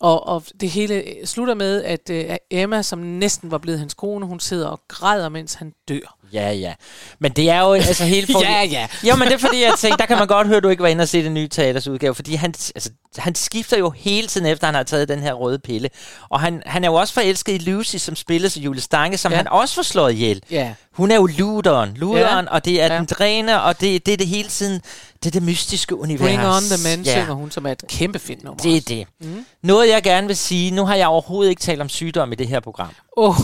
Og, og det hele øh, slutter med, at øh, Emma, som næsten var blevet hans kone, hun sidder og græder, mens han dør. Ja, ja. Men det er jo altså helt for... Ja, ja. Jo, men det er fordi, jeg tænkte, der kan man godt høre, at du ikke var inde og se den nye teaters udgave, fordi han, altså, han skifter jo hele tiden efter, han har taget den her røde pille. Og han, han er jo også forelsket i Lucy, som spilles af Julie Stange, som Ja. ja. han også får slået ihjel. Ja. Hun er jo luderen, luderen, Ja. og det er Ja. den dræne, og det, det er det hele tiden, det er det mystiske univers. Bring on the men, ja. synger hun, som er et kæmpe fedt nummer. Det er det. Mm. Noget, jeg gerne vil sige, nu har jeg overhovedet ikke talt om sygdom i det her program. Oh.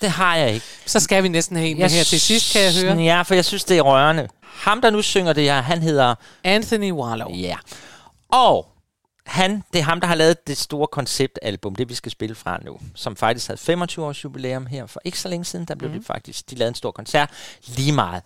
Det har jeg ikke. Så skal vi næsten have en med her til sidst, kan jeg høre. Ja, for jeg synes, det er rørende. ham, der nu synger det her, han hedder... Anthony Warlow. Ja. Og han, det er ham, der har lavet det store konceptalbum, det vi skal spille fra nu, som faktisk havde 25 års jubilæum her for ikke så længe siden. Der blev mm. det faktisk, de lavede en stor koncert lige meget.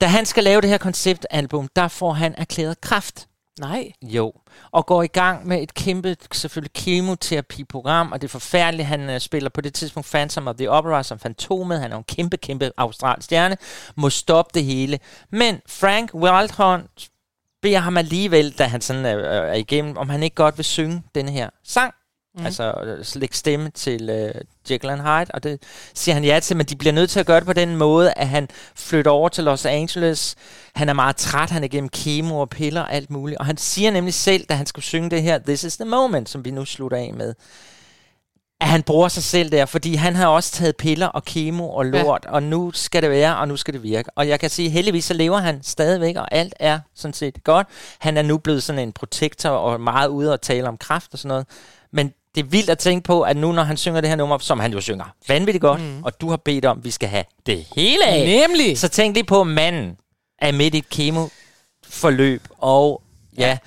Da han skal lave det her konceptalbum, der får han erklæret kraft. Nej. Jo, og går i gang med et kæmpe, selvfølgelig kemoterapi-program, og det er forfærdeligt. Han uh, spiller på det tidspunkt Phantom of the Opera som Fantomet. Han er en kæmpe, kæmpe australsk stjerne. Må stoppe det hele. Men Frank Wildhorn beder ham alligevel, da han sådan er, er igennem, om han ikke godt vil synge denne her sang. Mm. Altså øh, lægge stemme til uh, Jekyll and Hyde, og det siger han ja til, men de bliver nødt til at gøre det på den måde, at han flytter over til Los Angeles. Han er meget træt, han er gennem kemo og piller og alt muligt, og han siger nemlig selv, da han skulle synge det her, This is the moment, som vi nu slutter af med, at han bruger sig selv der, fordi han har også taget piller og kemo og lort, ja. og nu skal det være, og nu skal det virke. Og jeg kan sige, heldigvis så lever han stadigvæk, og alt er sådan set godt. Han er nu blevet sådan en protektor og meget ude og tale om kraft og sådan noget. Det er vildt at tænke på, at nu når han synger det her nummer, som han jo synger vanvittigt godt, mm. og du har bedt om, at vi skal have det hele af. Nemlig. Så tænk lige på, at manden er midt i et kemo-forløb, og ja, ja,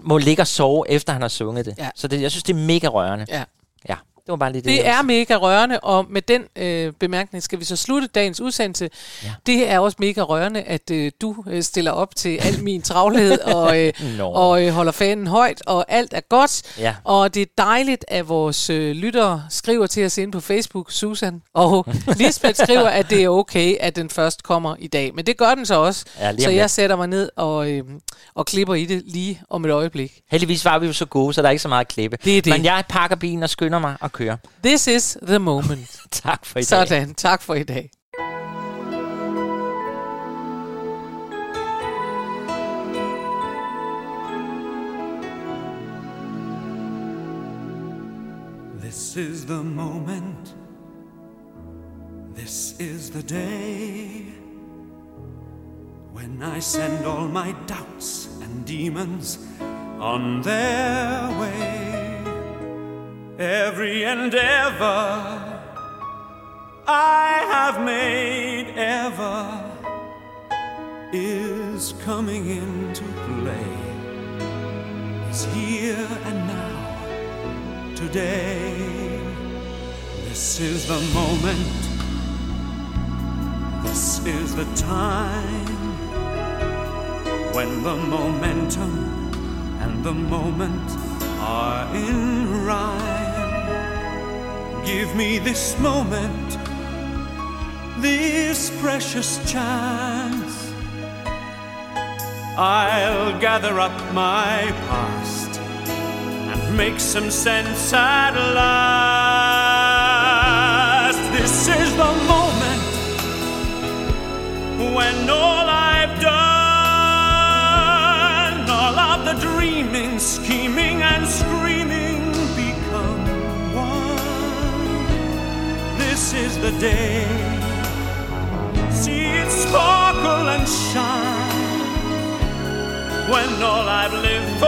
må ligge og sove, efter han har sunget det. Ja. Så det, jeg synes, det er mega rørende. Ja. Ja, det var bare lige det. Det er mega rørende, og med den øh, bemærkning skal vi så slutte dagens udsendelse. Ja. Det er også mega rørende, at øh, du øh, stiller op til al min travlhed og, øh, og øh, holder fanen højt, og alt er godt. Ja. Og det er dejligt, at vores øh, lyttere skriver til os ind på Facebook, Susan, og Lisbeth skriver, at det er okay, at den først kommer i dag. Men det gør den så også, Ja, så jeg sætter mig ned og, øh, og klipper i det lige om et øjeblik. Heldigvis var vi jo så gode, så der er ikke så meget at klippe. Det er det. Men jeg pakker bilen og skynder mig at køre. This is the moment. tak for i dag. Sådan, tak for i dag. This is the moment. This is the day when I send all my doubts and demons on their way. Every endeavor I have made ever is coming into play. Is here and now today. This is the moment. This is the time when the momentum and the moment are in rhyme. Give me this moment, this precious chance. I'll gather up my past and make some sense at last. This is the moment when all I've done, all of the dreaming, scheming, and screaming This is the day. See it sparkle and shine when all I've lived